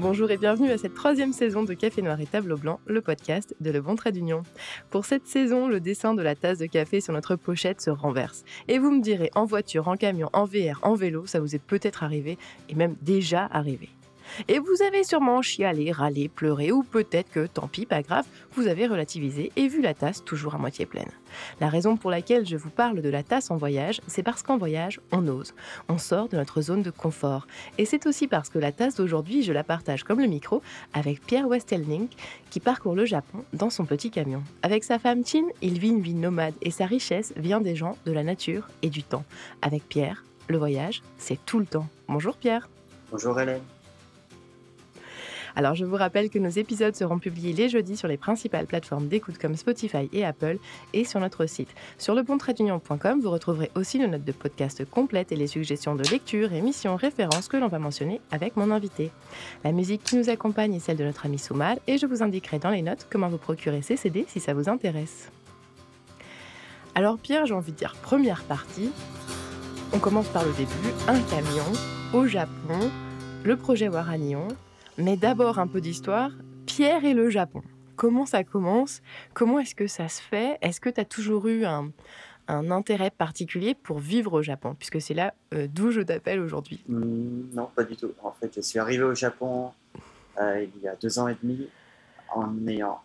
Bonjour et bienvenue à cette troisième saison de Café Noir et Tableau Blanc, le podcast de Le Bon Trait d'Union. Pour cette saison, le dessin de la tasse de café sur notre pochette se renverse. Et vous me direz, en voiture, en camion, en VR, en vélo, ça vous est peut-être arrivé, et même déjà arrivé. Et vous avez sûrement chialé, râlé, pleuré, ou peut-être que, tant pis, pas grave, vous avez relativisé et vu la tasse toujours à moitié pleine. La raison pour laquelle je vous parle de la tasse en voyage, c'est parce qu'en voyage, on ose. On sort de notre zone de confort. Et c'est aussi parce que la tasse d'aujourd'hui, je la partage comme le micro avec Pierre Westelning, qui parcourt le Japon dans son petit camion. Avec sa femme Chin, il vit une vie nomade et sa richesse vient des gens, de la nature et du temps. Avec Pierre, le voyage, c'est tout le temps. Bonjour Pierre. Bonjour Hélène. Alors je vous rappelle que nos épisodes seront publiés les jeudis sur les principales plateformes d'écoute comme Spotify et Apple et sur notre site. Sur lebontradunion.com, vous retrouverez aussi nos notes de podcast complètes et les suggestions de lecture, émissions, références que l'on va mentionner avec mon invité. La musique qui nous accompagne est celle de notre ami Soumal et je vous indiquerai dans les notes comment vous procurer ces CD si ça vous intéresse. Alors Pierre, j'ai envie de dire première partie. On commence par le début, un camion au Japon, le projet Waranion, mais d'abord un peu d'histoire. Pierre et le Japon. Comment ça commence? Comment est-ce que ça se fait? Est-ce que tu as toujours eu un, intérêt particulier pour vivre au Japon? Puisque c'est là euh, d'où je t'appelle aujourd'hui. Mmh, non, pas du tout. En fait, je suis arrivé au Japon euh, il y a deux ans et demi en n'ayant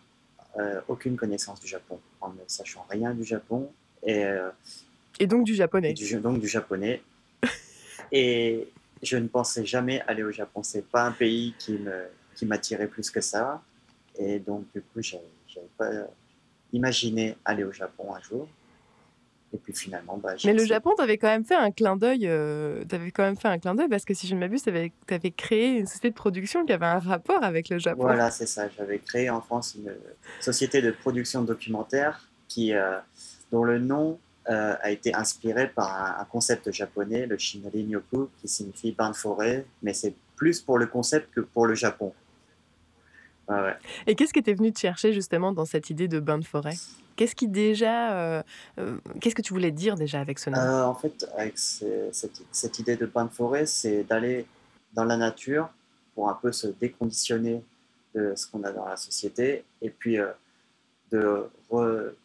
euh, aucune connaissance du Japon, en ne sachant rien du Japon. Et, et donc du japonais. donc du japonais. et je ne pensais jamais aller au Japon. C'est pas un pays qui me qui m'attirait plus que ça. Et donc, du coup, je n'avais pas imaginé aller au Japon un jour. Et puis finalement, bah, Mais le Japon, tu avais quand même fait un clin d'œil. Euh, tu avais quand même fait un clin d'œil parce que si je ne m'abuse, tu avais, avais, créé une société de production qui avait un rapport avec le Japon. Voilà, c'est ça. J'avais créé en France une société de production documentaire qui, euh, dont le nom euh, a été inspiré par un, concept japonais, le Shinari Nyoku, qui signifie bain de forêt, mais c'est plus pour le concept que pour le Japon. Et qu'est-ce qui était venu te chercher justement dans cette idée de bain de forêt? Qu'est-ce qui déjà, euh, euh, qu'est-ce que tu voulais dire déjà avec ce nom? En fait, avec cette, cette, idée de bain de forêt, c'est d'aller dans la nature pour un peu se déconditionner de ce qu'on a dans la société et puis de, de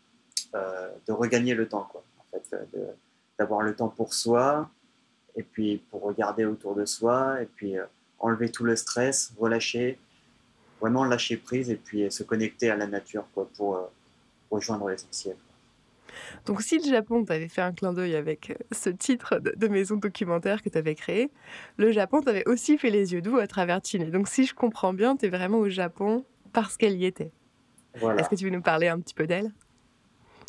regagner le temps. Quoi fait, euh, d'avoir le temps pour soi, et puis pour regarder autour de soi, et puis euh, enlever tout le stress, relâcher, vraiment lâcher prise, et puis euh, se connecter à la nature quoi, pour rejoindre l'essentiel. Donc si le Japon t'avait fait un clin d'œil avec ce titre de, maison documentaire que tu avais créé, le Japon t'avait aussi fait les yeux doux à travers Chine. Donc si je comprends bien, tu es vraiment au Japon parce qu'elle y était. Est-ce que tu veux nous parler un petit peu d'elle?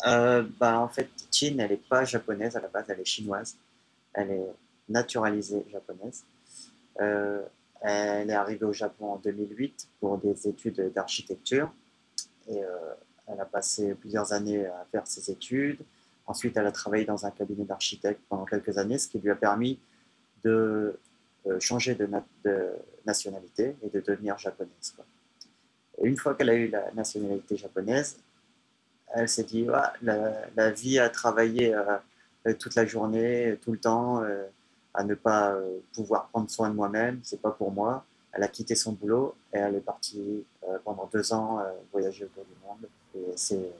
Euh, bah, En fait, Chin, elle n'est pas japonaise à la base, elle est chinoise. Elle est naturalisée japonaise. Euh, elle est arrivée au Japon en 2008 pour des études d'architecture. Et euh, elle a passé plusieurs années à faire ses études. Ensuite, elle a travaillé dans un cabinet d'architecte pendant quelques années, ce qui lui a permis de changer de, nationalité et de devenir japonaise. Une fois qu'elle a eu la nationalité japonaise, elle s'est dit la, vie à travailler euh, euh, toute la journée, tout le temps, euh, à ne pas pouvoir prendre soin de moi-même, c'est pas pour moi. Elle a quitté son boulot et elle est partie pendant deux ans voyager autour du monde. Et c'est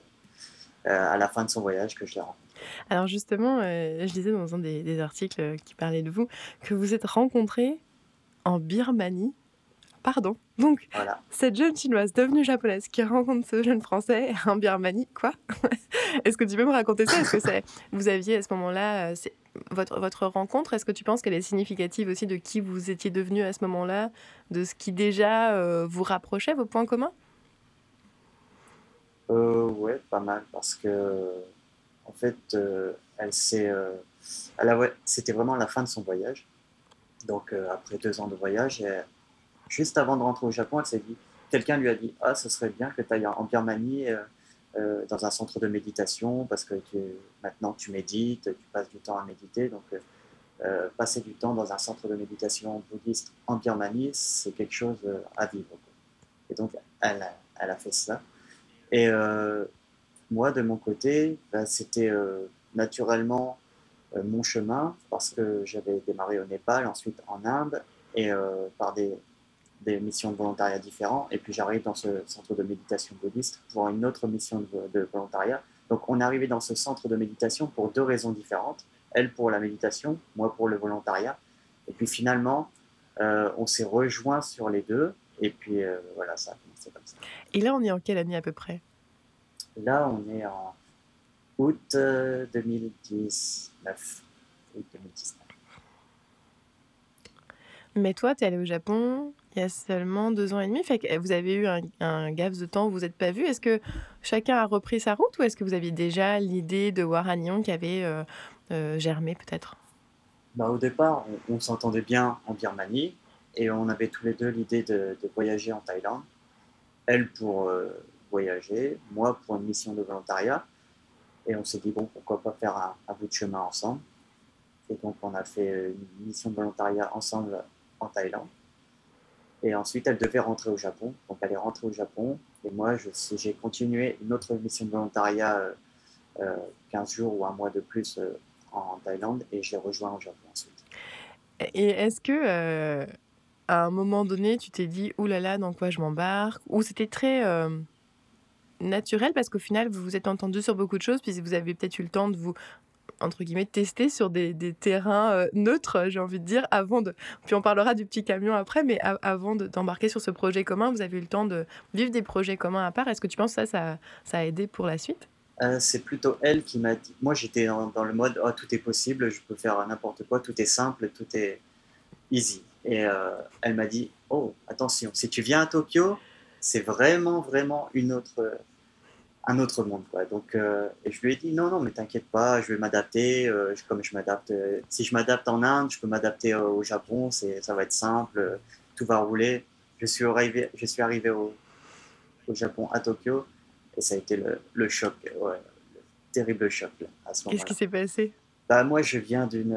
à la fin de son voyage que je l'ai rencontrée. Alors justement, je lisais dans un des, articles qui parlait de vous que vous êtes rencontrés en Birmanie pardon. Donc, cette jeune chinoise devenue japonaise qui rencontre ce jeune français en Birmanie, quoi Est-ce que tu peux me raconter ça? Est-ce que c'est, vous aviez à ce moment-là, euh, votre, votre rencontre, est-ce que tu penses qu'elle est significative aussi de qui vous étiez devenu à ce moment-là, de ce qui déjà euh, vous rapprochait, vos points communs? Euh, Ouais, pas mal, parce que, en fait, euh, elle s'est. c'était vraiment la fin de son voyage. Donc, après deux ans de voyage, elle, juste avant de rentrer au Japon, elle s'est dit, quelqu'un lui a dit, ah, ce serait bien que tu ailles en Birmanie euh, euh, dans un centre de méditation parce que maintenant tu médites, tu passes du temps à méditer, donc euh, passer du temps dans un centre de méditation bouddhiste en Birmanie, c'est quelque chose à vivre. Et donc elle a, fait ça. Et moi, de mon côté, ben, c'était naturellement mon chemin parce que j'avais démarré au Népal, ensuite en Inde, et par des des missions de volontariat différents. Et puis j'arrive dans ce centre de méditation bouddhiste pour une autre mission de, de volontariat. Donc on est arrivé dans ce centre de méditation pour deux raisons différentes. Elle pour la méditation, moi pour le volontariat. Et puis finalement, euh, on s'est rejoint sur les deux. Et puis euh, voilà, ça a commencé comme ça. Et là, on est en quelle année à peu près? Là, on est en août euh, 2019. Août 2019. Mais toi, tu es allé au Japon il y a seulement deux ans et demi. Que vous avez eu un, un de temps où vous n'êtes pas vus. Est-ce que chacun a repris sa route ou est-ce que vous aviez déjà l'idée de Nyon qui avait euh, euh, germé peut-être? Bah, au départ, on, s'entendait bien en Birmanie et on avait tous les deux l'idée de, de voyager en Thaïlande. Elle pour euh, voyager, moi pour une mission de volontariat. Et on s'est dit, bon, pourquoi pas faire un, un bout de chemin ensemble. Et donc, on a fait une mission de volontariat ensemble en Thaïlande. Et ensuite, elle devait rentrer au Japon. Donc, elle est rentrée au Japon. Et moi, j'ai continué une autre mission de volontariat euh, euh, 15 jours ou un mois de plus euh, en Thaïlande. Et je l'ai rejoint au Japon ensuite. Et est-ce que euh, à un moment donné, tu t'es dit, oulala, dans quoi je m'embarque Ou c'était très euh, naturel parce qu'au final, vous vous êtes entendu sur beaucoup de choses, puis vous avez peut-être eu le temps de vous entre guillemets, tester sur des, des terrains euh, neutres, j'ai envie de dire, avant de... Puis on parlera du petit camion après, mais avant de- d'embarquer sur ce projet commun, vous avez eu le temps de vivre des projets communs à part. Est-ce que tu penses que ça, ça, ça a aidé pour la suite? Euh, c'est plutôt elle qui m'a dit. Moi, j'étais dans, dans le mode oh, tout est possible, je peux faire n'importe quoi, tout est simple, tout est easy. Et euh, elle m'a dit oh, attention, si tu viens à Tokyo, c'est vraiment, vraiment une autre, un autre monde. Quoi. Donc, euh, et je lui ai dit non, non, mais t'inquiète pas, je vais m'adapter. euh, comme je m'adapte, euh, si je m'adapte en Inde, je peux m'adapter au Japon, c'est, ça va être simple, tout va rouler. Je suis arrivé, je suis arrivé au, au Japon, à Tokyo, et ça a été le, le choc, ouais, le terrible choc là, à ce Qu'est-ce moment-là. qui s'est passé? Bah, moi, je viens d'une.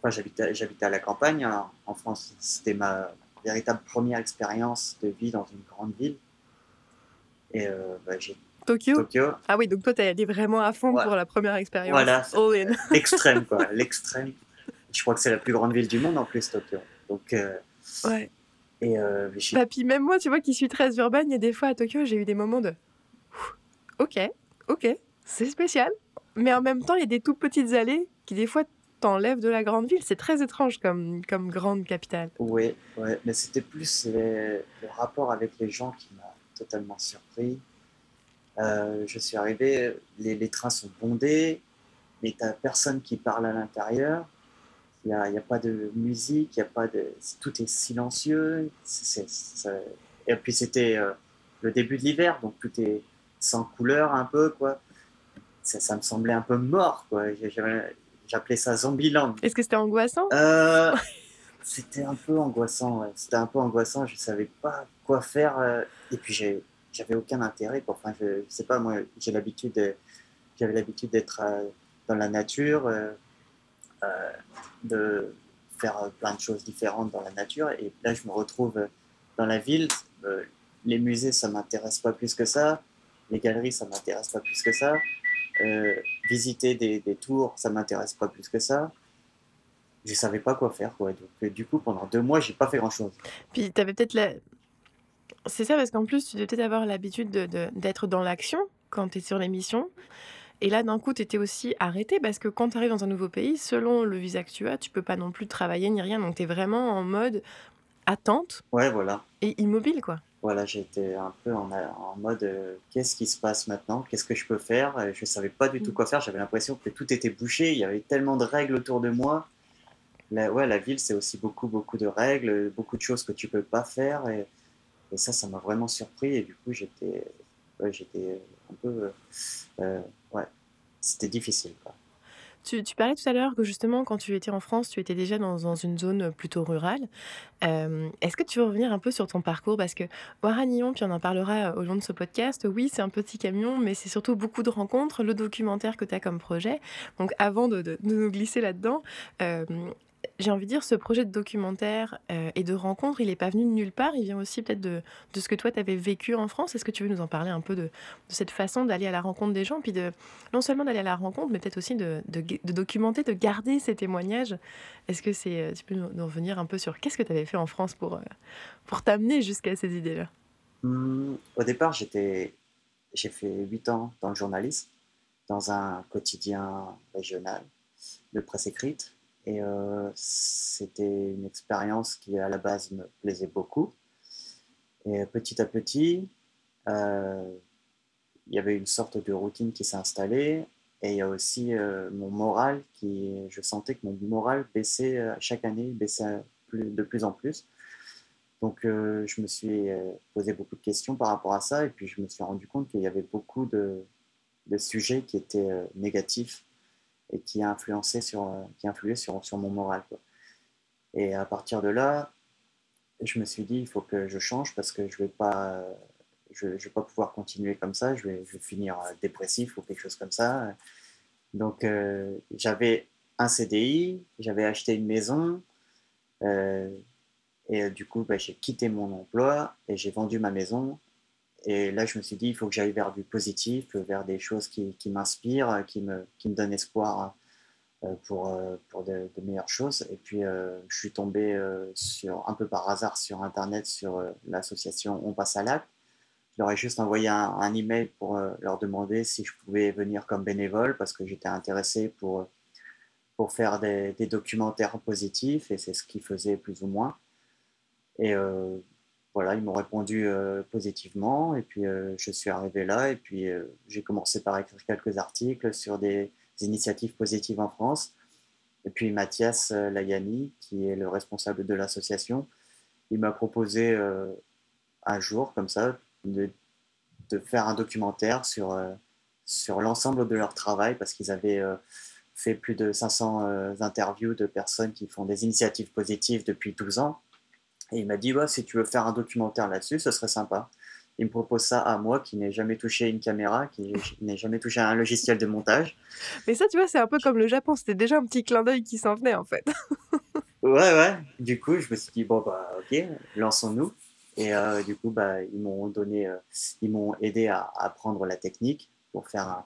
Enfin, j'habitais, j'habitais à la campagne hein, en France. C'était ma véritable première expérience de vie dans une grande ville. Et euh, bah, j'ai Tokyo Tokyo, Ah oui, donc toi, t'es allé vraiment à fond Ouais. pour la première expérience. Voilà. All in. l'extrême, quoi, l'extrême. Je crois que c'est la plus grande ville du monde en plus, Tokyo. Donc, euh, Ouais. et euh, Bah, puis même moi, tu vois, qui suis très urbaine, il y a des fois à Tokyo, j'ai eu des moments de Ok, ok, c'est spécial. Mais en même temps, il y a des toutes petites allées qui, des fois, t'enlèvent de la grande ville. C'est très étrange comme, comme grande capitale. Oui, ouais, mais c'était plus les- le rapport avec les gens qui m'a totalement surpris. Euh, je suis arrivé, les, les trains sont bondés, mais t'as personne qui parle à l'intérieur. Il n'y a, pas de musique, y a pas de, tout est silencieux. Et puis c'était euh, le début de l'hiver, donc tout est sans couleur un peu, quoi. Ça, ça me semblait un peu mort, J'appelais ça Zombieland. Est-ce que c'était angoissant? Euh, c'était un peu angoissant, ouais. C'était un peu angoissant, je savais pas quoi faire. euh, et puis j'ai- j'avais aucun intérêt. quoi. Enfin, je, sais pas, moi, j'ai l'habitude, de- j'avais l'habitude d'être euh, dans la nature, euh, de faire plein de choses différentes dans la nature. Et là, je me retrouve dans la ville. Les musées, ça m'intéresse pas plus que ça. Les galeries, ça m'intéresse pas plus que ça. Visiter des, des tours, ça m'intéresse pas plus que ça je savais pas quoi faire quoi. Donc euh, du coup pendant deux mois j'ai pas fait grand chose. Puis t'avais peut-être la. C'est ça, parce qu'en plus, tu devais peut-être avoir l'habitude de- de- d'être dans l'action quand tu es sur les missions. Et là, d'un coup, tu étais aussi arrêté parce que quand tu arrives dans un nouveau pays, selon le visa que tu as, tu peux pas non plus travailler ni rien. Donc, tu es vraiment en mode attente Ouais voilà. et immobile, quoi. Voilà j'étais un peu en, en mode euh, qu'est-ce qui se passe maintenant, qu'est-ce que je peux faire? Euh, Je savais pas du tout quoi faire. J'avais l'impression que tout était bouché. Il y avait tellement de règles autour de moi. La, ouais la ville c'est aussi beaucoup beaucoup de règles, beaucoup de choses que tu peux pas faire et, ça ça m'a vraiment surpris et du coup j'étais un peu euh, euh, ouais c'était difficile. Tu, tu parlais tout à l'heure que justement, quand tu étais en France, tu étais déjà dans, dans une zone plutôt rurale. Euh, Est-ce que tu veux revenir un peu sur ton parcours? Parce que Waragnon, puis on en parlera au long de ce podcast, oui, c'est un petit camion, mais c'est surtout beaucoup de rencontres, le documentaire que tu as comme projet. Donc avant de, de- nous glisser là-dedans, j'ai envie de dire, ce projet de documentaire euh, et de rencontre, il n'est pas venu de nulle part. Il vient aussi peut-être de, de, ce que toi, tu avais vécu en France. Est-ce que tu veux nous en parler un peu de, de cette façon d'aller à la rencontre des gens, puis de non seulement d'aller à la rencontre, mais peut-être aussi de, de, documenter, de garder ces témoignages? Est-ce que c'est, euh, tu peux nous, revenir un peu sur qu'est-ce que tu avais fait en France pour, euh, pour t'amener jusqu'à ces idées-là? Mmh, Au départ, j'étais, j'ai fait 8 ans dans le journalisme, dans un quotidien régional de presse écrite et euh, c'était une expérience qui, à la base, me plaisait beaucoup. Et petit à petit, euh, il y avait une sorte de routine qui s'est installée. Et il y a aussi euh, mon moral qui, je sentais que mon moral baissait chaque année, baissait de plus en plus. Donc je me suis posé beaucoup de questions par rapport à ça et puis je me suis rendu compte qu'il y avait beaucoup de sujets qui étaient négatifs et qui a influencé sur, euh, qui influé sur, sur mon moral. Et à partir de là, je me suis dit, il faut que je change parce que je vais, pas, je, vais pas pouvoir continuer comme ça, je vais, je finir euh, dépressif ou quelque chose comme ça. Donc euh, j'avais un CDI, j'avais acheté une maison, et du coup bah, j'ai quitté mon emploi et j'ai vendu ma maison et là, je me suis dit, il faut que j'aille vers du positif, vers des choses qui, m'inspirent, qui me, donnent espoir euh, pour, euh, de, meilleures choses. Et puis, euh, je suis tombé sur, un peu par hasard sur Internet sur l'association On passe à l'acte. Je leur ai juste envoyé un, un email pour leur demander si je pouvais venir comme bénévole parce que j'étais intéressé pour, pour faire des, des documentaires positifs et c'est ce qu'ils faisaient plus ou moins. Et voilà, ils m'ont répondu euh, positivement et puis euh, je suis arrivé là et puis euh, j'ai commencé par écrire quelques articles sur des, initiatives positives en France. Et puis Mathias Layani, qui est le responsable de l'association, il m'a proposé un jour, comme ça, de, de faire un documentaire sur, sur l'ensemble de leur travail parce qu'ils avaient fait plus de 500 interviews de personnes qui font des initiatives positives depuis 12 ans. Et il m'a dit, si tu veux faire un documentaire là-dessus, ce serait sympa. Il me propose ça à moi qui n'ai jamais touché une caméra, qui n'ai jamais touché un logiciel de montage. Mais ça, tu vois, c'est un peu comme le Japon. C'était déjà un petit clin d'œil qui s'en venait, en fait. ouais, ouais. Du coup, je me suis dit, bon, bah, ok, lançons-nous. Et euh, du coup, bah, ils m'ont donné, euh, ils m'ont aidé à apprendre la technique pour faire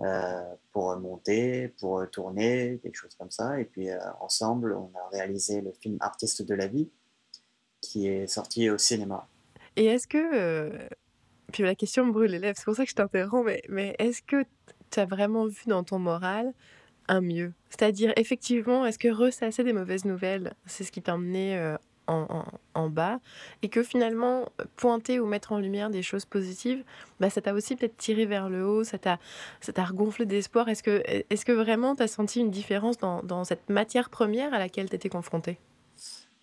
euh, pour monter, pour tourner, des choses comme ça. Et puis ensemble, on a réalisé le film Artiste de la vie, qui est sorti au cinéma. Et est-ce que. Euh, puis la question me brûle les lèvres, c'est pour ça que je t'interromps, mais, mais est-ce que tu as vraiment vu dans ton moral un mieux? C'est-à-dire, effectivement, est-ce que ressasser des mauvaises nouvelles, c'est ce qui t'a emmené euh, en, en, en, bas, et que finalement, pointer ou mettre en lumière des choses positives, bah, ça t'a aussi peut-être tiré vers le haut, ça t'a, ça t'a regonflé d'espoir? Est-ce que, est-ce que vraiment tu as senti une différence dans, dans cette matière première à laquelle tu étais confronté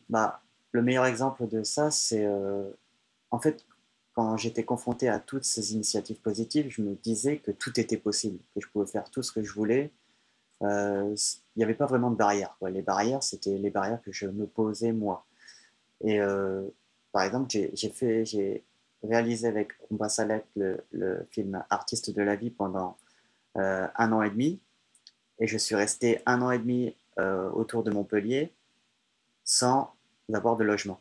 bah, le meilleur exemple de ça, c'est euh, en fait quand j'étais confronté à toutes ces initiatives positives, je me disais que tout était possible, que je pouvais faire tout ce que je voulais. Euh, il n'y avait pas vraiment de barrières. Les barrières, c'était les barrières que je me posais moi. Et euh, par exemple, j'ai réalisé avec Rumba Salek le, le, film Artiste de la vie pendant un an et demi. Et je suis resté un an et demi autour de Montpellier sans d'avoir de logement.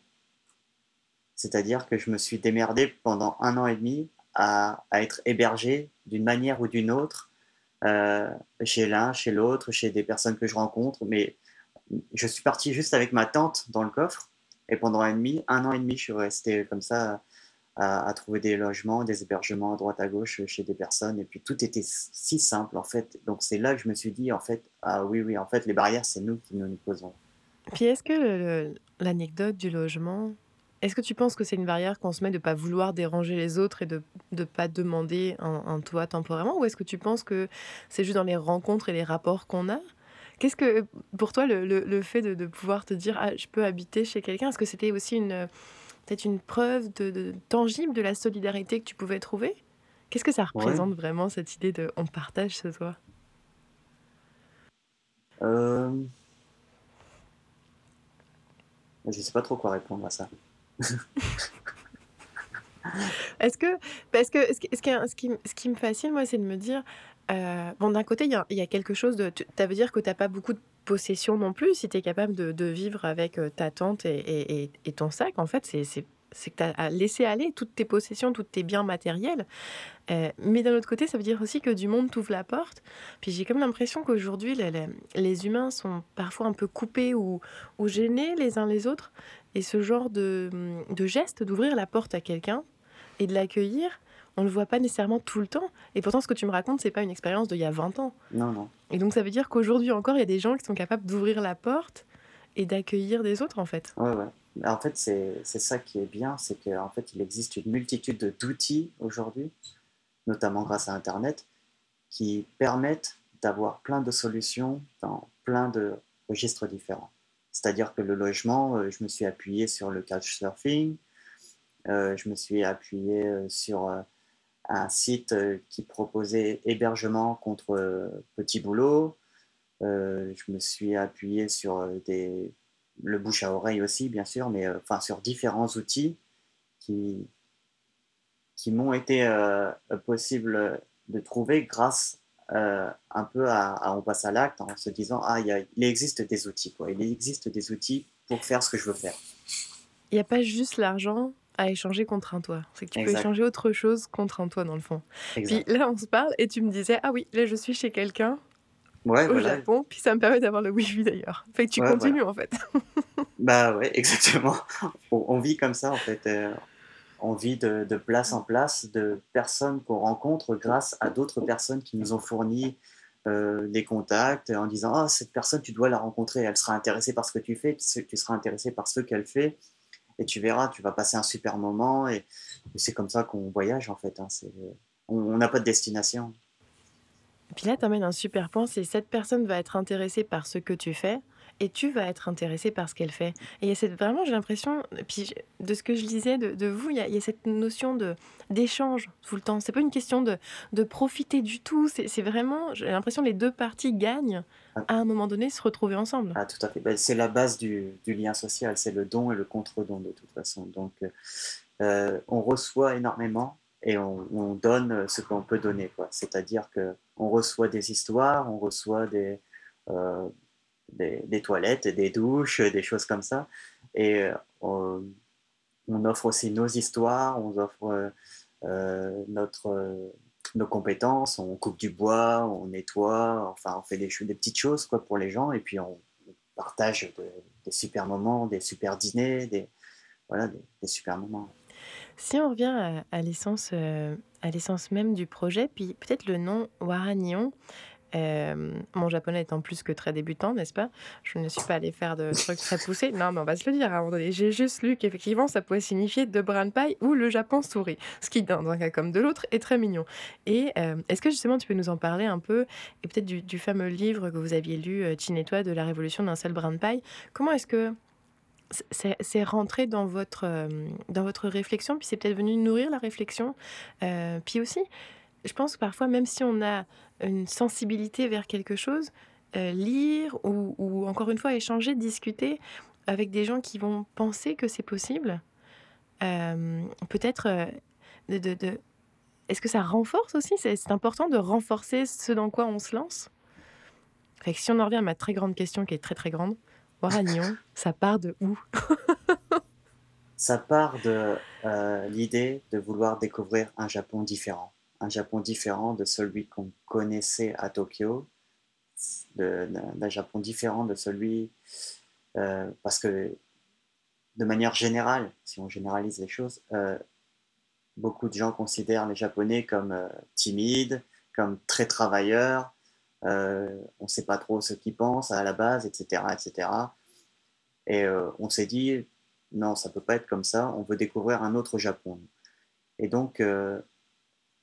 C'est-à-dire que je me suis démerdé pendant un an et demi à, être hébergé d'une manière ou d'une autre euh, chez l'un, chez l'autre, chez des personnes que je rencontre. Mais je suis parti juste avec ma tante dans le coffre et pendant un, demi, un an et demi, je suis resté comme ça à, trouver des logements, des hébergements à droite à gauche chez des personnes. Et puis tout était si simple en fait. Donc c'est là que je me suis dit en fait, ah oui, oui, en fait, les barrières, c'est nous qui nous, nous posons. Puis est-ce que l'anecdote du logement, est-ce que tu penses que c'est une barrière qu'on se met de ne pas vouloir déranger les autres et de ne pas demander un, toit temporairement? Ou est-ce que tu penses que c'est juste dans les rencontres et les rapports qu'on a? Qu'est-ce que, pour toi, le, le, fait de, de, pouvoir te dire ah, je peux habiter chez quelqu'un, est-ce que c'était aussi une, peut-être une preuve de, tangible de la solidarité que tu pouvais trouver? Qu'est-ce que ça représente vraiment cette idée de on partage ce toit? Euh, je ne sais pas trop quoi répondre à ça. Est-ce que, parce que ce qui, me fascine, moi, c'est de me dire, euh, bon, d'un côté, il y, a- quelque chose de. Ça veut dire que tu n'as pas beaucoup de possessions non plus. Si tu es capable de, vivre avec euh, ta tante et- et ton sac, en fait, c'est c'est- que tu as laissé aller toutes tes possessions, tous tes biens matériels. Euh, mais d'un autre côté, ça veut dire aussi que du monde t'ouvre la porte. Puis j'ai comme l'impression qu'aujourd'hui, les, les- les humains sont parfois un peu coupés ou, ou gênés les uns les autres. Et ce genre de, de geste, d'ouvrir la porte à quelqu'un et de l'accueillir, on ne le voit pas nécessairement tout le temps. Et pourtant, ce que tu me racontes, c'est pas une expérience d'il y a 20 ans. Non, non. Et donc, ça veut dire qu'aujourd'hui encore, il y a des gens qui sont capables d'ouvrir la porte et d'accueillir des autres, en fait. Ouais, ouais. En fait, c'est ça qui est bien, c'est qu'en fait, il existe une multitude de- d'outils aujourd'hui, notamment grâce à Internet, qui permettent d'avoir plein de solutions dans plein de registres différents. C'est-à-dire que le logement, euh, je me suis appuyé sur le couchsurfing, je me suis appuyé sur un site qui proposait hébergement contre petit boulot, je me suis appuyé sur des, le bouche à oreille aussi, bien sûr, mais euh, enfin sur différents outils qui, qui m'ont été euh, possible de trouver grâce euh, un peu à, à On passe à l'acte en se disant Ah, il, y a- il existe des outils, quoi. Il existe des outils pour faire ce que je veux faire. Il n'y a pas juste l'argent à échanger contre un toit. C'est que tu peux échanger autre chose contre un toit, dans le fond. Exact. Puis là, on se parle et tu me disais, ah oui, là, je suis chez quelqu'un Ouais, au voilà. Japon, puis ça me permet d'avoir le Wi-Fi d'ailleurs. Fait que tu Ouais, continues, en fait. Bah ouais, exactement. On, vit comme ça en fait. Euh, on vit de, de place en place, de personnes qu'on rencontre grâce à d'autres personnes qui nous ont fourni euh, des contacts en disant Ah, cette personne, tu dois la rencontrer, elle sera intéressée par ce que tu fais, tu seras intéressé par ce qu'elle fait, et tu verras, tu vas passer un super moment. Et, et c'est comme ça qu'on voyage en fait. hein. On n'a pas de destination. Puis là, tu amènes un super point, c'est cette personne va être intéressée par ce que tu fais et tu vas être intéressé par ce qu'elle fait. Et il y a cette, vraiment, j'ai l'impression, puis de ce que je lisais de, de vous, il y, a, il y a cette notion de d'échange tout le temps. C'est pas une question de, de profiter du tout, c'est c'est vraiment, j'ai l'impression les deux parties gagnent à un moment donné se retrouver ensemble. Ah, tout à fait. Ben, c'est la base du, du lien social, c'est le don et le contre-don de toute façon. Donc, euh, on reçoit énormément et on, on donne ce qu'on peut donner. C'est-à-dire que on reçoit des histoires, on reçoit des, euh, des, des toilettes, des douches, des choses comme ça. Et euh, on, offre aussi nos histoires, on offre euh, notre, nos compétences, on coupe du bois, on nettoie, enfin on fait des, des petites choses quoi, pour les gens et puis on, partage de- des super moments, des super dîners, des, voilà, des, des super moments. Si on revient à, à l'essence, euh, à l'essence même du projet, puis peut-être le nom Waranion, euh, mon japonais étant plus que très débutant, n'est-ce pas? Je ne suis pas allée faire de trucs très poussés. Non, mais on va se le dire à un moment donné. J'ai juste lu qu'effectivement, ça pouvait signifier de bran pie ou le Japon sourit. Ce qui, dans un cas comme de l'autre, est très mignon. Et euh, est-ce que justement, tu peux nous en parler un peu Et peut-être du, du fameux livre que vous aviez lu, Chin et toi, de la révolution d'un seul bran pie. Comment est-ce que c'est rentré dans votre, euh, dans votre réflexion, puis c'est peut-être venu nourrir la réflexion. Euh, puis aussi, je pense que parfois, même si on a une sensibilité vers quelque chose, euh, lire ou, encore une fois échanger, discuter avec des gens qui vont penser que c'est possible, peut-être de... de- Est-ce que ça renforce aussi? C'est c'est important de renforcer ce dans quoi on se lance? Fait que si on en revient à ma très grande question qui est très très grande, Waragnon, ça part de où? Ça part de euh, l'idée de vouloir découvrir un Japon différent, un Japon différent de celui qu'on connaissait à Tokyo, d'un Japon différent de celui euh, parce que de manière générale, si on généralise les choses, euh, beaucoup de gens considèrent les Japonais comme timides, comme très travailleurs, euh, on ne sait pas trop ce qu'ils pensent à la base, etc. etc. Et euh, on s'est dit, non, ça ne peut pas être comme ça, on veut découvrir un autre Japon. Et donc, euh,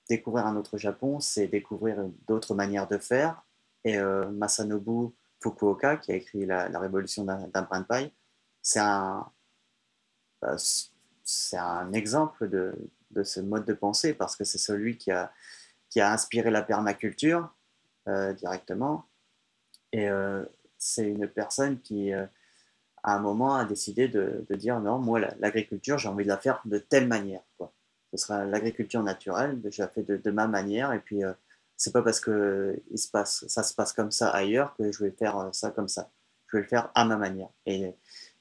découvrir un autre Japon, c'est découvrir d'autres manières de faire. Et Masanobu Fukuoka, qui a écrit La, révolution d'un brin de paille, c'est un, un exemple de, de ce mode de pensée parce que c'est celui qui a, qui a inspiré la permaculture directement. Et euh, c'est une personne qui, euh, à un moment, a décidé de, dire non, moi, la- l'agriculture, j'ai envie de la faire de telle manière. Quoi. Ce sera l'agriculture naturelle, je la fais de, de ma manière, et puis euh, c'est pas parce que il se passe, ça se passe comme ça ailleurs que je vais faire ça comme ça. Je vais le faire à ma manière. Et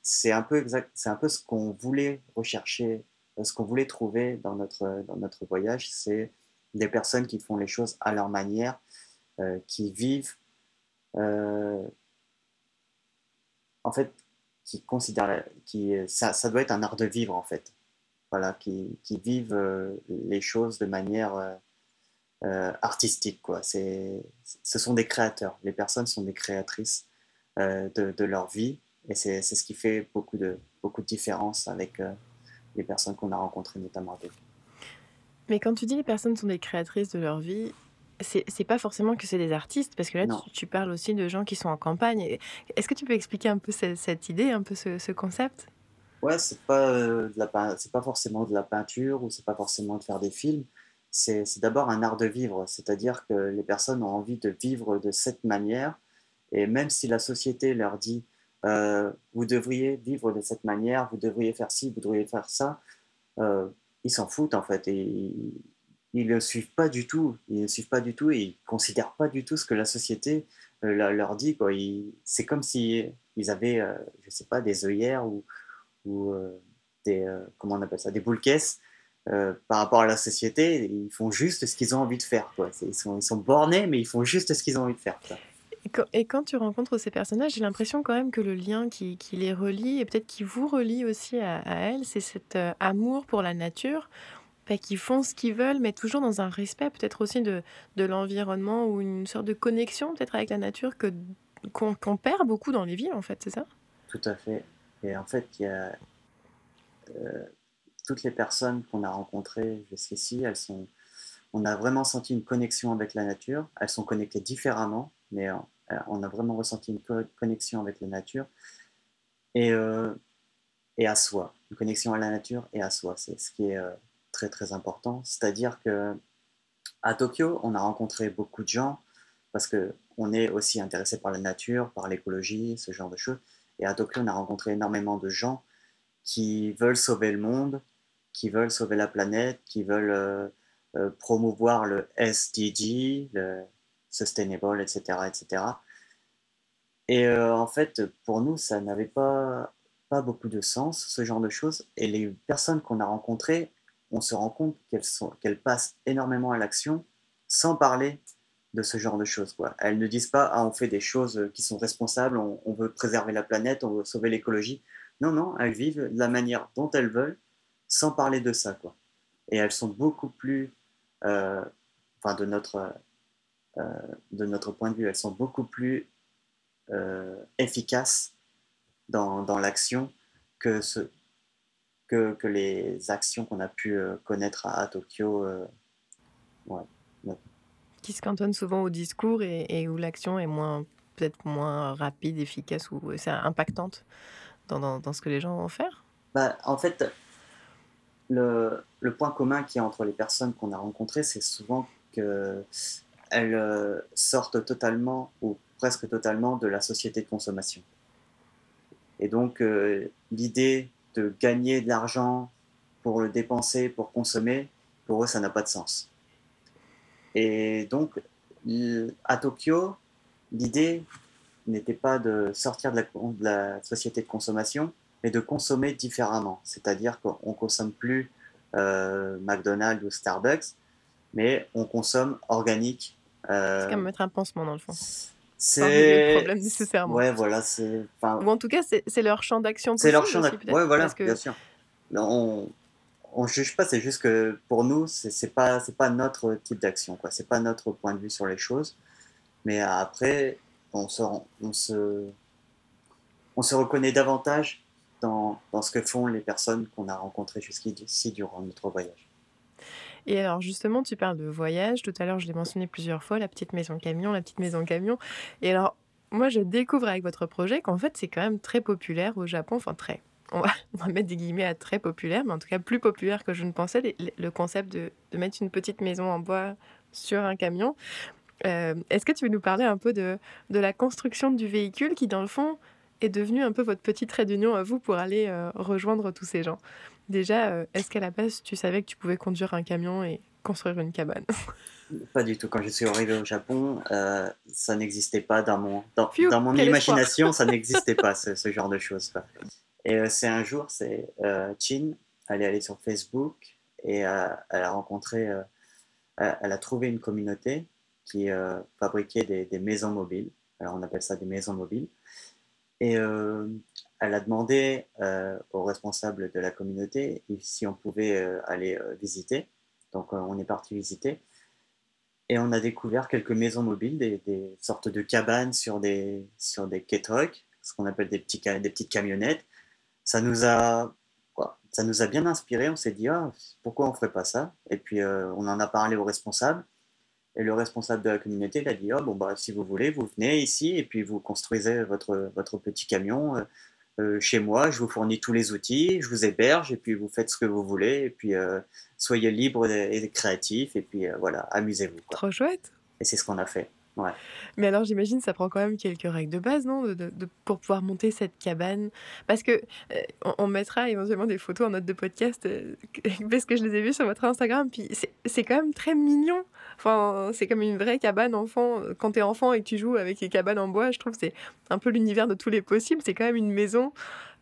c'est un peu exact, c'est un peu ce qu'on voulait rechercher, ce qu'on voulait trouver dans notre, dans notre voyage, c'est des personnes qui font les choses à leur manière, euh, qui vivent, euh, en fait, qui considèrent, qui, ça, ça, doit être un art de vivre en fait, voilà, qui, qui vivent euh, les choses de manière artistique quoi. C'est, ce sont des créateurs, les personnes sont des créatrices de, de, leur vie et c'est, ce qui fait beaucoup de, beaucoup de différence avec les personnes qu'on a rencontrées notamment avec. Mais quand tu dis les personnes sont des créatrices de leur vie, c'est pas forcément que c'est des artistes, parce que là, tu, parles aussi de gens qui sont en campagne. Est-ce que tu peux expliquer un peu cette, idée, un peu ce, concept? Ouais, c'est pas, euh, pas forcément de la peinture ou c'est pas forcément de faire des films. C'est d'abord un art de vivre, c'est-à-dire que les personnes ont envie de vivre de cette manière. Et même si la société leur dit euh, vous devriez vivre de cette manière, vous devriez faire ci, vous devriez faire ça, euh, ils s'en foutent en fait et ils ne suivent pas du tout. Ils ne suivent pas du tout ils considèrent pas du tout ce que la société euh, leur dit. C'est comme si ils avaient, euh, je sais pas, des œillères ou, euh, des, comment on appelle ça, des boules caisses par rapport à la société. Ils font juste ce qu'ils ont envie de faire. Ils, sont, ils bornés, mais ils font juste ce qu'ils ont envie de faire. Et quand, tu rencontres ces personnages, j'ai l'impression quand même que le lien qui, les relie et peut-être qui vous relie aussi à elles, c'est cet amour pour la nature qui font ce qu'ils veulent, mais toujours dans un respect peut-être aussi de, de l'environnement ou une sorte de connexion peut-être avec la nature que qu'on perd beaucoup dans les villes, en fait, c'est ça? Tout à fait. Et en fait, il a euh, toutes les personnes qu'on a rencontrées jusqu'ici, elles sont, on a vraiment senti une connexion avec la nature. Elles sont connectées différemment, mais euh, on a vraiment ressenti une connexion avec la nature et, euh, et à soi, une connexion à la nature et à soi. C'est ce qui est très très important. C'est-à-dire que à Tokyo, on a rencontré beaucoup de gens parce que on est aussi intéressé par la nature, par l'écologie, ce genre de choses. Et à Tokyo, on a rencontré énormément de gens qui veulent sauver le monde, qui veulent sauver la planète, qui veulent euh, euh, promouvoir le SDG, le Sustainable, etc. etc. Et euh, en fait, pour nous, ça n'avait pas, pas beaucoup de sens, ce genre de choses. Et les personnes qu'on a rencontrées on se rend compte qu'elles passent énormément à l'action sans parler de ce genre de choses. Quoi. Elles ne disent pas ah, on fait des choses qui sont responsables, on, veut préserver la planète, on veut sauver l'écologie. Non, non, elles vivent de la manière dont elles veulent sans parler de ça. Quoi. Et elles sont beaucoup plus, euh, enfin de notre, euh, de notre point de vue, elles sont beaucoup plus euh, efficaces dans, dans l'action que, ce, que, que les actions qu'on a pu euh, connaître à, Tokyo. Euh, ouais, Qui se cantonnent souvent au discours et, où l'action est moins peut-être moins rapide, efficace ou c'est impactante dans, dans, ce que les gens vont faire? Bah, En fait, le, le, point commun qui est entre les personnes qu'on a rencontrées, c'est souvent qu'elles euh, sortent totalement ou presque totalement de la société de consommation. Et donc, l'idée de gagner de l'argent pour le dépenser, pour consommer, pour eux, ça n'a pas de sens. Et donc, à Tokyo, l'idée n'était pas de sortir de la, société de consommation, mais de consommer différemment. C'est-à-dire qu'on ne consomme plus euh, McDonald's ou Starbucks, mais on consomme organique. Euh, c'est comme mettre un pansement dans le fond. C'est le problème nécessairement. Ouais, voilà, c'est. Ou en tout cas, c'est leur champ d'action. C'est leur champ d'action. Ouais, voilà, bien sûr. On on juge pas, c'est juste que pour nous, c'est pas c'est pas notre type d'action, quoi. C'est pas notre point de vue sur les choses. Mais après, on se on se on se reconnaît davantage dans, dans ce que font les personnes qu'on a rencontrées jusqu'ici durant notre voyage. Et alors justement, tu parles de voyage. Tout à l'heure, je l'ai mentionné plusieurs fois, la petite maison camion, la petite maison camion. Et alors, moi, je découvre avec votre projet qu'en fait, c'est quand même très populaire au Japon. Enfin, très. On va, mettre des guillemets à très populaire, mais en tout cas plus populaire que je ne pensais, le concept de, mettre une petite maison en bois sur un camion. Euh, est-ce que tu veux nous parler un peu de, la construction du véhicule qui, dans le fond, est devenu un peu votre petit trait d'union à vous pour aller euh, rejoindre tous ces gens? Déjà, euh, est-ce qu'à la base, tu savais que tu pouvais conduire un camion et construire une cabane? Pas du tout. Quand je suis arrivé au Japon, euh, ça n'existait pas dans mon, dans, dans mon imagination, ça n'existait pas ce, ce, genre de choses. Quoi. Et euh, c'est un jour, c'est euh, Chin, elle est allée sur Facebook et elle a rencontré, elle a trouvé une communauté qui fabriquait des, des, maisons mobiles. Alors on appelle ça des maisons mobiles. Et elle a demandé aux responsables de la communauté si on pouvait aller visiter. Donc on est parti visiter. Et on a découvert quelques maisons mobiles, des, sortes de cabanes sur des, sur des trucks ce qu'on appelle des, petites camionnettes. Ça nous a, ça nous a bien inspiré. On s'est dit, ah, pourquoi on ne ferait pas ça? Et puis euh, on en a parlé aux responsables. Et le responsable de la communauté il a dit, oh, bon, bah, si vous voulez, vous venez ici et puis vous construisez votre, votre petit camion. Euh, chez moi, je vous fournis tous les outils, je vous héberge et puis vous faites ce que vous voulez et puis euh, soyez libre et créatif et puis euh, voilà, amusez-vous. Trop chouette. Et c'est ce qu'on a fait. Mais alors j'imagine ça prend quand même quelques règles de base, non de, de, Pour pouvoir monter cette cabane? Parce que euh, on, mettra éventuellement des photos en note de podcast, euh, parce que je les ai vues sur votre Instagram, puis c'est quand même très mignon. Enfin, c'est comme une vraie cabane enfant. Quand t'es enfant et que tu joues avec les cabanes en bois, je trouve que c'est un peu l'univers de tous les possibles. C'est quand même une maison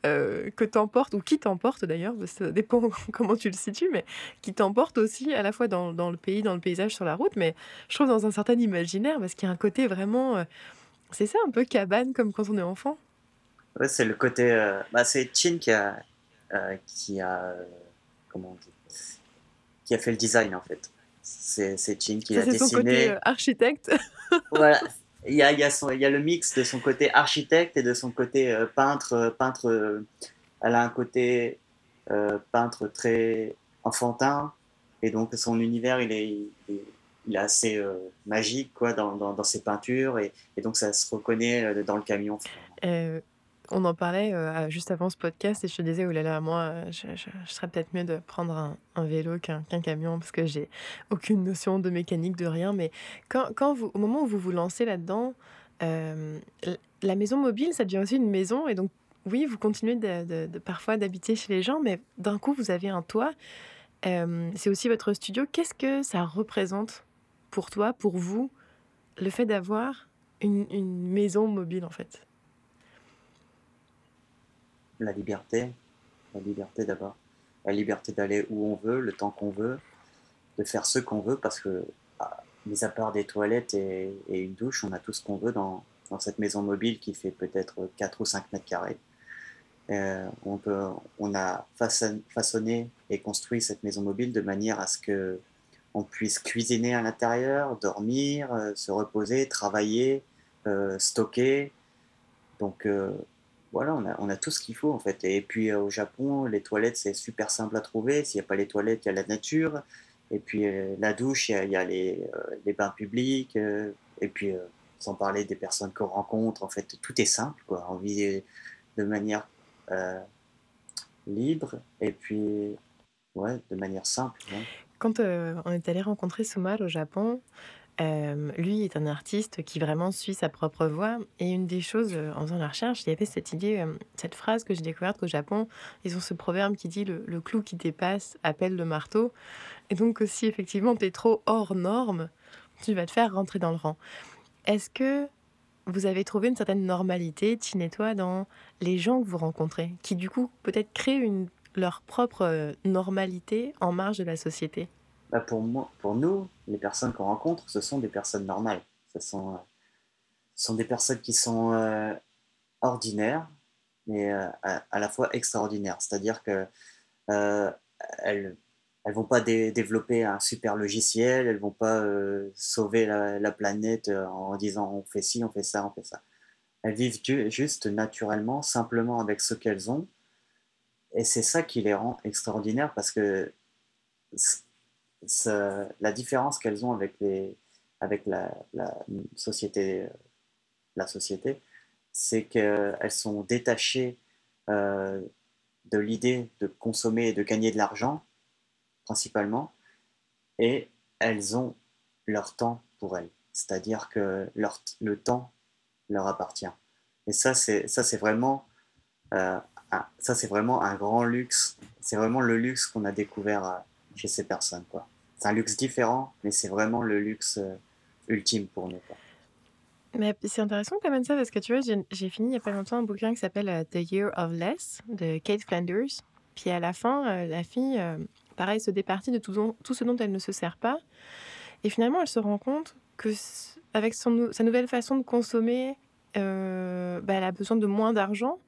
euh, que t'emporte, ou qui t'emporte d'ailleurs, ça dépend comment tu le situes, mais qui t'emporte aussi à la fois dans, dans, le pays, dans le paysage, sur la route, mais je trouve dans un certain imaginaire, parce qu'il y a un côté vraiment... Euh, c'est ça, un peu cabane, comme quand on est enfant Ouais, c'est le côté... Euh, bah, c'est Chin qui a... Qui a comment on dit qui a fait le design en fait. C'est Chin qui a dessiné. C'est son côté architecte. voilà, il y a, y, a y a le mix de son côté architecte et de son côté euh, peintre. Euh, peintre euh, elle a un côté peintre très enfantin et donc son univers il est, il est, assez magique quoi dans, dans, dans, ses peintures et, et, donc ça se reconnaît dans le camion. On en parlait euh, juste avant ce podcast et je te disais, oh là là, moi, je, je, serais peut-être mieux de prendre un, vélo qu'un qu camion parce que j'ai aucune notion de mécanique, de rien. Mais quand, quand vous, au moment où vous vous lancez là-dedans, euh, la maison mobile, ça devient aussi une maison. Et donc, oui, vous continuez de, parfois d'habiter chez les gens, mais d'un coup, vous avez un toit. Euh, c'est aussi votre studio. Qu'est-ce que ça représente pour toi, pour vous, le fait d'avoir une maison mobile en fait? La liberté, la liberté d'abord, la liberté d'aller où on veut, le temps qu'on veut, de faire ce qu'on veut, parce que, ah, mis à part des toilettes et, une douche, on a tout ce qu'on veut dans, dans, cette maison mobile qui fait peut-être 4 ou 5 mètres carrés. Euh, on, peut, on a façonné et construit cette maison mobile de manière à ce que on puisse cuisiner à l'intérieur, dormir, euh, se reposer, travailler, euh, stocker. Donc, voilà, on a, on a tout ce qu'il faut en fait. Et puis euh, au Japon, les toilettes, c'est super simple à trouver. S'il n'y a pas les toilettes, il y a la nature. Et puis euh, la douche, il y a, les, euh, les, bains publics. Et puis, sans parler des personnes qu'on rencontre, en fait, tout est simple. Quoi. On vit de manière libre et puis ouais, de manière simple. Quand on est allé rencontrer Sumar au Japon, euh, lui est un artiste qui vraiment suit sa propre voie. Et une des choses, euh, en faisant la recherche, il y avait cette idée, euh, cette phrase que j'ai découverte qu'au Japon, ils ont ce proverbe qui dit le, clou qui dépasse appelle le marteau. Et donc, si effectivement tu es trop hors norme, tu vas te faire rentrer dans le rang. Est-ce que vous avez trouvé une certaine normalité, Tine et toi, dans les gens que vous rencontrez, qui du coup peut-être créent leur propre normalité en marge de la société? Bah pour, moi, pour nous, les personnes qu'on rencontre, ce sont des personnes normales. Ce sont, euh, sont des personnes qui sont euh, ordinaires, mais euh, à, la fois extraordinaires. C'est-à-dire que elles elles vont pas dé développer un super logiciel, elles vont pas sauver la, la, planète en disant on fait ci, on fait ça, on fait ça. Elles vivent juste naturellement, simplement avec ce qu'elles ont. Et c'est ça qui les rend extraordinaires parce que la différence qu'elles ont avec, les, avec la, société, la société, c'est qu'elles sont détachées euh, de l'idée de consommer et de gagner de l'argent, principalement, et elles ont leur temps pour elles. C'est-à-dire que leur, le temps leur appartient. Et ça, c'est vraiment, euh, un, vraiment un grand luxe. C'est vraiment le luxe qu'on a découvert euh, chez ces personnes, quoi. C'est un luxe différent, mais c'est vraiment le luxe ultime pour nous. Mais c'est intéressant quand même ça, parce que tu vois, j'ai fini il n'y a pas longtemps un bouquin qui s'appelle The Year of Less de Kate Flanders. Puis à la fin, la fille, pareil, se départit de tout, tout, ce dont elle ne se sert pas. Et finalement, elle se rend compte que avec son, sa nouvelle façon de consommer, euh, bah, elle a besoin de moins d'argent.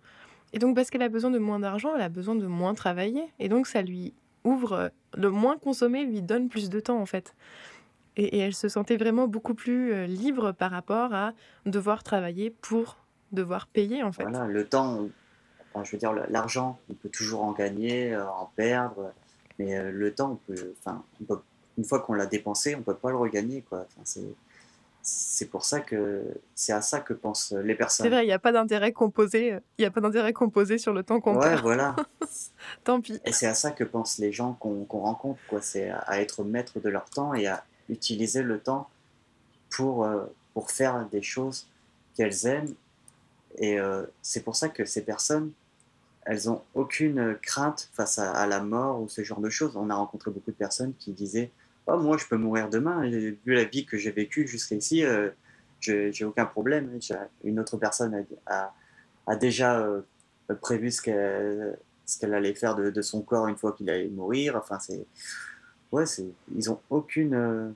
Et donc, parce qu'elle a besoin de moins d'argent, elle a besoin de moins travailler. Et donc, ça lui ouvre, le moins consommer lui donne plus de temps, en fait. Et, elle se sentait vraiment beaucoup plus euh, libre par rapport à devoir travailler pour devoir payer, en fait. Voilà, le temps, je veux dire, l'argent, on peut toujours en gagner, euh, en perdre. Mais le temps, enfin, une fois qu'on l'a dépensé, on peut pas le regagner. Quoi. Enfin, c'est pour ça que c'est à ça que pensent les personnes. C'est vrai, il n'y a pas d'intérêt composé. Il y a pas d'intérêt composé sur le temps qu'on ouais, voilà. Tant pis. Et c'est à ça que pensent les gens qu'on rencontre, quoi. C'est à, être maître de leur temps et à utiliser le temps pour euh, pour faire des choses qu'elles aiment. Et euh, c'est pour ça que ces personnes, elles ont aucune crainte face à, à, la mort ou ce genre de choses. On a rencontré beaucoup de personnes qui disaient oh, moi, je peux mourir demain. Vu la vie que j'ai vécue jusqu'ici, euh, j'ai aucun problème. Une autre personne a, déjà euh, prévu ce qu'elle allait faire de, son corps une fois qu'il allait mourir. Enfin, c'est. Ouais, ils ont aucune, euh,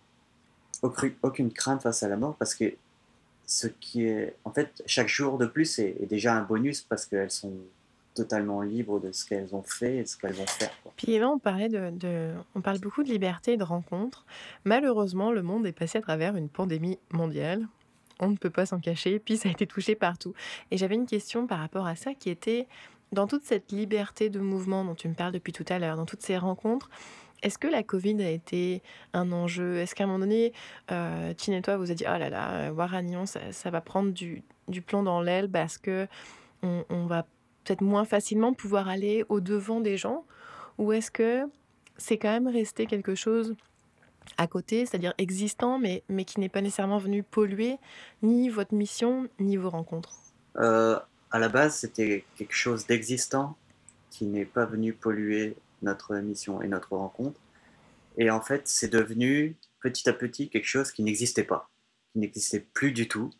aucune crainte face à la mort parce que ce qui est. En fait, chaque jour de plus est, est déjà un bonus parce qu'elles sont totalement libres de ce qu'elles ont fait et de ce qu'elles vont faire. Puis là, on, parlait de, on parle beaucoup de liberté et de rencontre. Malheureusement, le monde est passé à travers une pandémie mondiale. On ne peut pas s'en cacher, puis ça a été touché partout. Et j'avais une question par rapport à ça qui était, dans toute cette liberté de mouvement dont tu me parles depuis tout à l'heure, dans toutes ces rencontres, est-ce que la Covid a été un enjeu? Est-ce qu'à un moment donné, euh, Tine et toi, vous avez dit, oh là là, Waragnon, ça, ça va prendre du, du plomb dans l'aile parce que on, on va peut-être moins facilement pouvoir aller au-devant des gens Ou est-ce que c'est quand même resté quelque chose à côté, c'est-à-dire existant, mais, mais qui n'est pas nécessairement venu polluer ni votre mission, ni vos rencontres? Euh, À la base, c'était quelque chose d'existant qui n'est pas venu polluer notre mission et notre rencontre. Et en fait, c'est devenu petit à petit quelque chose qui n'existait pas, qui n'existait plus du tout.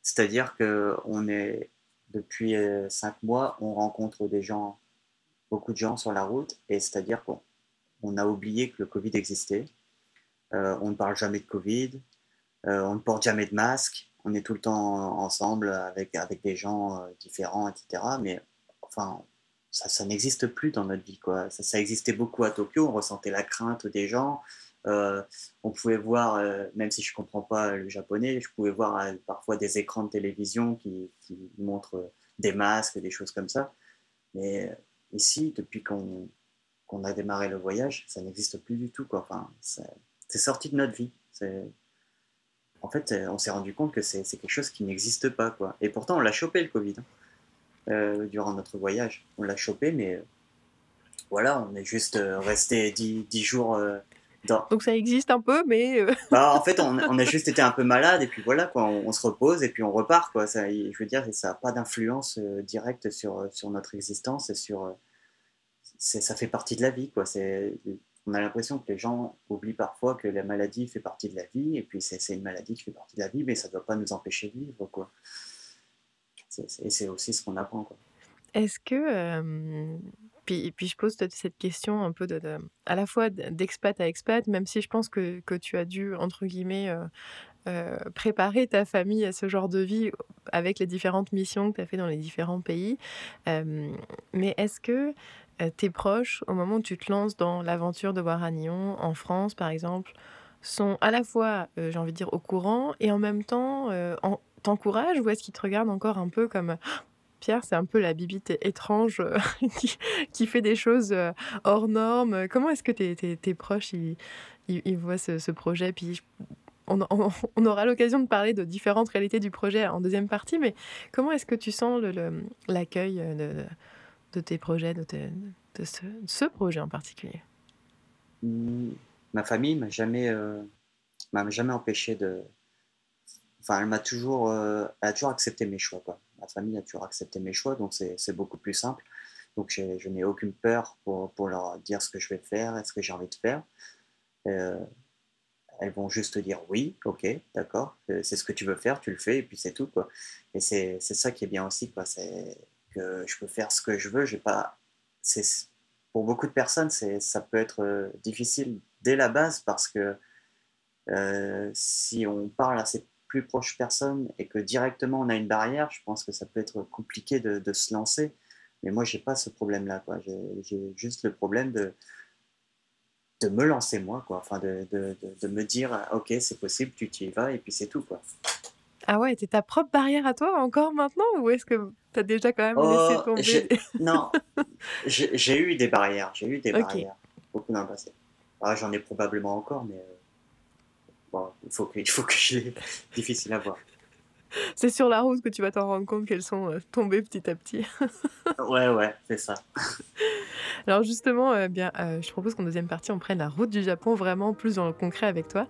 C'est-à-dire qu'on est depuis euh, cinq mois, on rencontre des gens, beaucoup de gens sur la route, et c'est-à-dire qu'on a oublié que le Covid existait. Euh, on ne parle jamais de Covid, euh, on ne porte jamais de masque, on est tout le temps ensemble avec, avec des gens différents, etc. Mais enfin, ça, n'existe plus dans notre vie. Quoi. Ça, existait beaucoup à Tokyo, on ressentait la crainte des gens. On pouvait voir, même si je ne comprends pas le japonais, je pouvais voir parfois des écrans de télévision qui, montrent des masques, des choses comme ça. Mais ici, depuis qu'on a démarré le voyage, ça n'existe plus du tout. Enfin, c'est sorti de notre vie. En fait, on s'est rendu compte que c'est quelque chose qui n'existe pas. Quoi. Et pourtant, on l'a chopé le Covid hein, euh, durant notre voyage. On l'a chopé, mais voilà, on est juste euh, resté dix, jours donc ça existe un peu, mais. Euh, bah, en fait, on, on, a juste été un peu malade, et puis voilà, quoi, on, se repose, et puis on repart. Quoi. Ça, je veux dire, ça n'a pas d'influence euh, directe sur, sur notre existence, et sur, euh, ça fait partie de la vie. Quoi. On a l'impression que les gens oublient parfois que la maladie fait partie de la vie, et puis c'est une maladie qui fait partie de la vie, mais ça ne doit pas nous empêcher de vivre. Quoi. et c'est aussi ce qu'on apprend. Est-ce que puis, puis je pose cette question un peu de, à la fois d'expat à expat, même si je pense que, tu as dû, entre guillemets, préparer ta famille à ce genre de vie avec les différentes missions que tu as fait dans les différents pays. Mais est-ce que tes proches, au moment où tu te lances dans l'aventure de Waragnon, en France par exemple, sont à la fois, j'ai envie de dire, au courant et en même temps t'encouragent ou est-ce qu'ils te regardent encore un peu comme Pierre, c'est un peu la bibite étrange euh, qui, fait des choses euh, hors normes. Comment est-ce que tes, proches ils, voient ce, projet? Puis on, aura l'occasion de parler de différentes réalités du projet en deuxième partie, mais comment est-ce que tu sens l'accueil de, tes projets, de, ce, projet en particulier? Ma famille m'a jamais, euh, m'a jamais empêché de. Enfin, elle m'a toujours, toujours accepté mes choix, quoi ma famille a toujours accepté mes choix, donc c'est beaucoup plus simple. Donc je n'ai aucune peur pour, leur dire ce que je vais faire et ce que j'ai envie de faire. euh, elles vont juste dire oui, ok, d'accord, euh, c'est ce que tu veux faire, tu le fais, et puis c'est tout. Quoi. Et c'est ça qui est bien aussi, c'est que je peux faire ce que je veux. Pas, pour beaucoup de personnes, ça peut être euh, difficile dès la base parce que si on parle à ses plus proches personnes et que directement on a une barrière, je pense que ça peut être compliqué de, de se lancer. Mais moi, j'ai pas ce problème-là. J'ai juste le problème de, de me lancer moi, quoi. Enfin, de, de, de, me dire, ok, c'est possible, tu y vas, et puis c'est tout, quoi. Ah ouais, c'est ta propre barrière à toi encore maintenant Ou est-ce que tu as déjà quand même laissé oh, tomber Non, j'ai eu des barrières, j'ai eu des barrières, beaucoup dans le passé. Ah, J'en ai probablement encore, mais euh, bon, il faut que, il faut que je difficile à voir. C'est sur la route que tu vas t'en rendre compte qu'elles sont euh, tombées petit à petit. ouais, ouais, c'est ça. Alors justement, euh, bien, euh, je propose qu'en deuxième partie, on prenne la route du Japon vraiment plus dans le concret avec toi.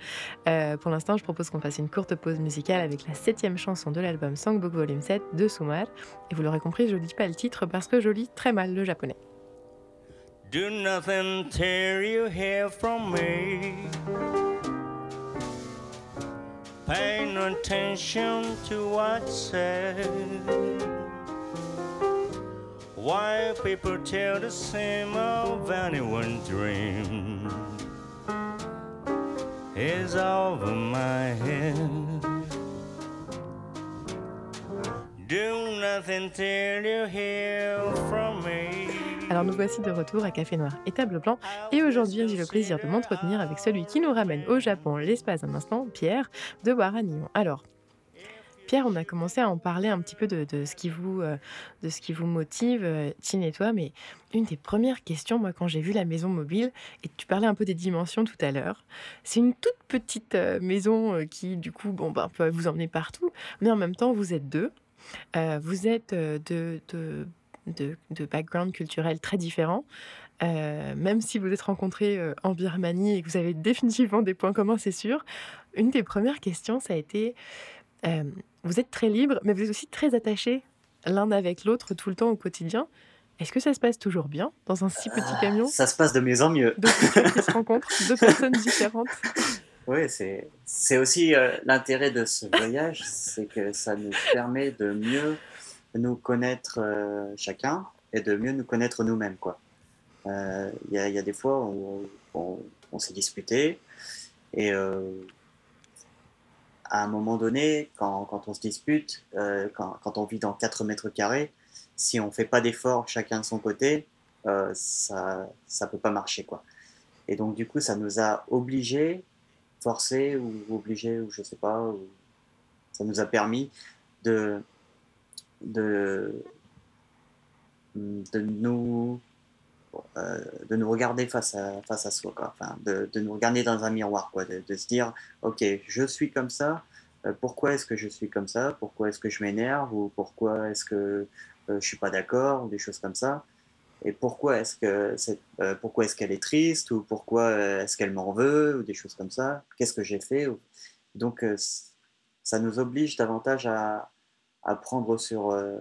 pour l'instant, je propose qu'on fasse une courte pause musicale avec la septième chanson de l'album Songbook Volume 7 de Sumar. Et vous l'aurez compris, je ne dis pas le titre parce que je lis très mal le japonais. Do nothing you hear from me. Pay no attention to what's said. Why people tell the same of anyone's dream is over my head. Do nothing till you hear from me. Alors nous voici de retour à Café Noir et Table Blanc et aujourd'hui j'ai le plaisir de m'entretenir avec celui qui nous ramène au Japon l'espace un instant, Pierre de Waranillon. Alors Pierre, on a commencé à en parler un petit peu de, ce, qui vous, euh, de ce qui vous motive, euh, Tine et toi, mais une des premières questions, moi, quand j'ai vu la maison mobile, et tu parlais un peu des dimensions tout à l'heure, c'est une toute petite euh, maison qui, du coup, bon, ben, peut vous emmener partout, mais en même temps, vous êtes deux. vous êtes de, de de, de background culturel très différents. Euh, même si vous êtes rencontrés euh, en Birmanie et que vous avez définitivement des points communs, c'est sûr, une des premières questions, ça a été, euh, vous êtes très libre, mais vous êtes aussi très attachés l'un avec l'autre tout le temps au quotidien. Est-ce que ça se passe toujours bien dans un si petit ah, camion? Ça se passe de mieux en mieux. Deux personnes qui se rencontrent, deux personnes différentes. Oui, c'est aussi l'intérêt de ce voyage, c'est que ça nous permet de mieux nous connaître euh, chacun et de mieux nous connaître nous-mêmes. Il euh, y, a, des fois où on, s'est disputé et euh, à un moment donné, quand, quand on se dispute, quand, quand, on vit dans 4 mètres carrés, si on ne fait pas d'efforts chacun de son côté, ça ne peut pas marcher. quoi. Et donc du coup, ça nous a obligés, forcés ou obligés, ou je sais pas, ça nous a permis de, de, de, nous, euh, de nous regarder face à, face à soi, quoi. Enfin, de, de, nous regarder dans un miroir, quoi. De, se dire, ok, je suis comme ça, euh, pourquoi est-ce que je suis comme ça, pourquoi est-ce que je m'énerve, ou pourquoi est-ce que euh, je suis pas d'accord, ou des choses comme ça. Et pourquoi est-ce que c'est, pourquoi est-ce qu'elle est triste, ou pourquoi est-ce qu'elle m'en veut, ou des choses comme ça. Qu'est-ce que j'ai fait? Donc, ça nous oblige davantage à, à prendre sur. Euh,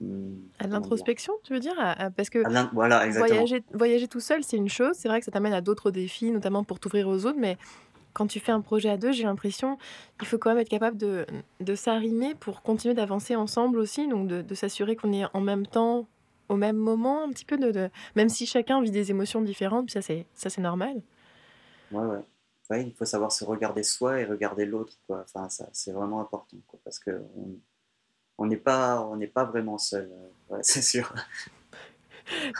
hmm, à l'introspection, tu veux dire Parce que voilà, voyager, voyager tout seul, c'est une chose. C'est vrai que ça t'amène à d'autres défis, notamment pour t'ouvrir aux autres. Mais quand tu fais un projet à deux, j'ai l'impression qu'il faut quand même être capable de, de s'arrimer pour continuer d'avancer ensemble aussi. Donc de, de s'assurer qu'on est en même temps, au même moment, un petit peu. De, Même si chacun vit des émotions différentes, ça c'est normal. Ouais, ouais il faut savoir se regarder soi et regarder l'autre. Enfin, ça, c'est vraiment important parce que on n'est pas, on n'est pas vraiment seul. Euh, c'est sûr.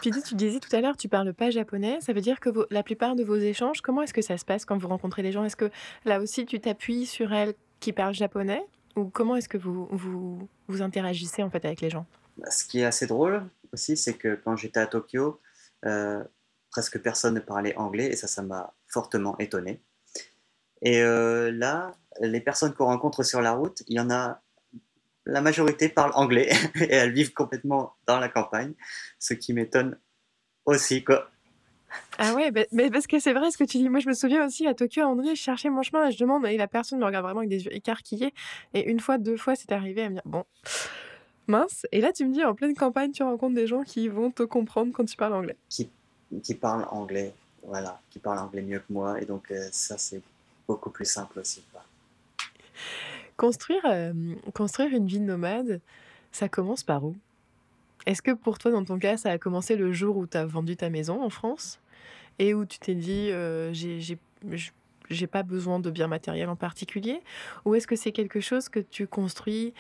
Puis tu disais tout à l'heure, tu parles pas japonais. Ça veut dire que la plupart de vos échanges, comment est-ce que ça se passe quand vous rencontrez les gens? Est-ce que là aussi tu t'appuies sur elles qui parlent japonais? Ou comment est-ce que vous, vous, vous interagissez en fait avec les gens? Bah, Ce qui est assez drôle aussi, c'est que quand j'étais à Tokyo, euh, presque personne ne parlait anglais et ça, ça m'a fortement étonné. Et euh, là, les personnes qu'on rencontre sur la route, il y en a, la majorité parlent anglais et elles vivent complètement dans la campagne, ce qui m'étonne aussi, quoi. Ah ouais, bah, mais parce que c'est vrai ce que tu dis. Moi, je me souviens aussi à Tokyo, à André, je cherchais mon chemin et je demande, et la personne me regarde vraiment avec des yeux écarquillés. Et une fois, deux fois, c'est arrivé à me dire, bon, mince. Et là, tu me dis, en pleine campagne, tu rencontres des gens qui vont te comprendre quand tu parles anglais. Qui, qui parlent anglais. voilà, qui parle anglais mieux que moi. Et donc, ça, c'est beaucoup plus simple aussi. Construire, construire une vie nomade, ça commence par où? Est-ce que pour toi, dans ton cas, ça a commencé le jour où tu as vendu ta maison en France et où tu t'es dit, j'ai j'ai pas besoin de biens matériels en particulier? Ou est-ce que c'est quelque chose que tu construis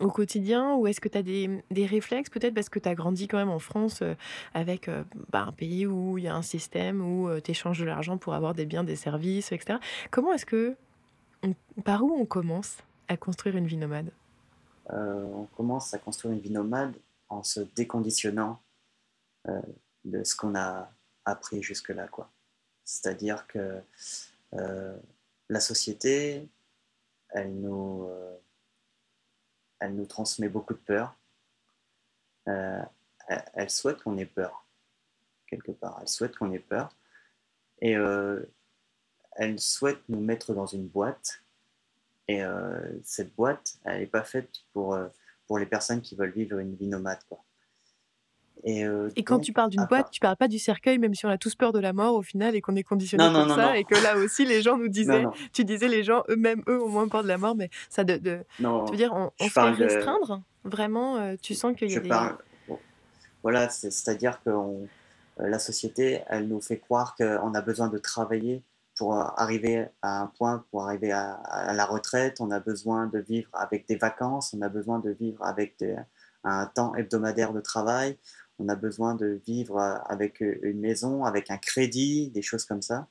au quotidien Ou est-ce que tu as des, des réflexes peut-être parce que tu as grandi quand même en France euh, avec euh, bah, un pays où il y a un système où euh, tu échanges de l'argent pour avoir des biens, des services, etc. Comment est-ce que... par où on commence à construire une vie nomade? On commence à construire une vie nomade en se déconditionnant de ce qu'on a appris jusque-là. quoi. C'est-à-dire que la société, elle nous elle nous transmet beaucoup de peur. Euh, elle souhaite qu'on ait peur, quelque part. Elle souhaite qu'on ait peur. Et euh, elle souhaite nous mettre dans une boîte. Et euh, cette boîte, elle n'est pas faite pour, les personnes qui veulent vivre une vie nomade. Euh, et, quand tu parles d'une boîte, tu parles pas du cercueil, même si on a tous peur de la mort au final et qu'on est conditionné pour ça, et que là aussi les gens nous disaient, tu disais les gens eux-mêmes eux ont moins peur de la mort, mais ça de, de tu veux dire on, on se fait restreindre vraiment, euh, tu sens qu'il y a des... Voilà, c'est-à-dire que euh, la société, elle nous fait croire qu'on a besoin de travailler pour arriver à un point, pour arriver à, à, la retraite, on a besoin de vivre avec des vacances, on a besoin de vivre avec des, un temps hebdomadaire de travail, on a besoin de vivre euh, avec euh, une maison, avec un crédit, des choses comme ça.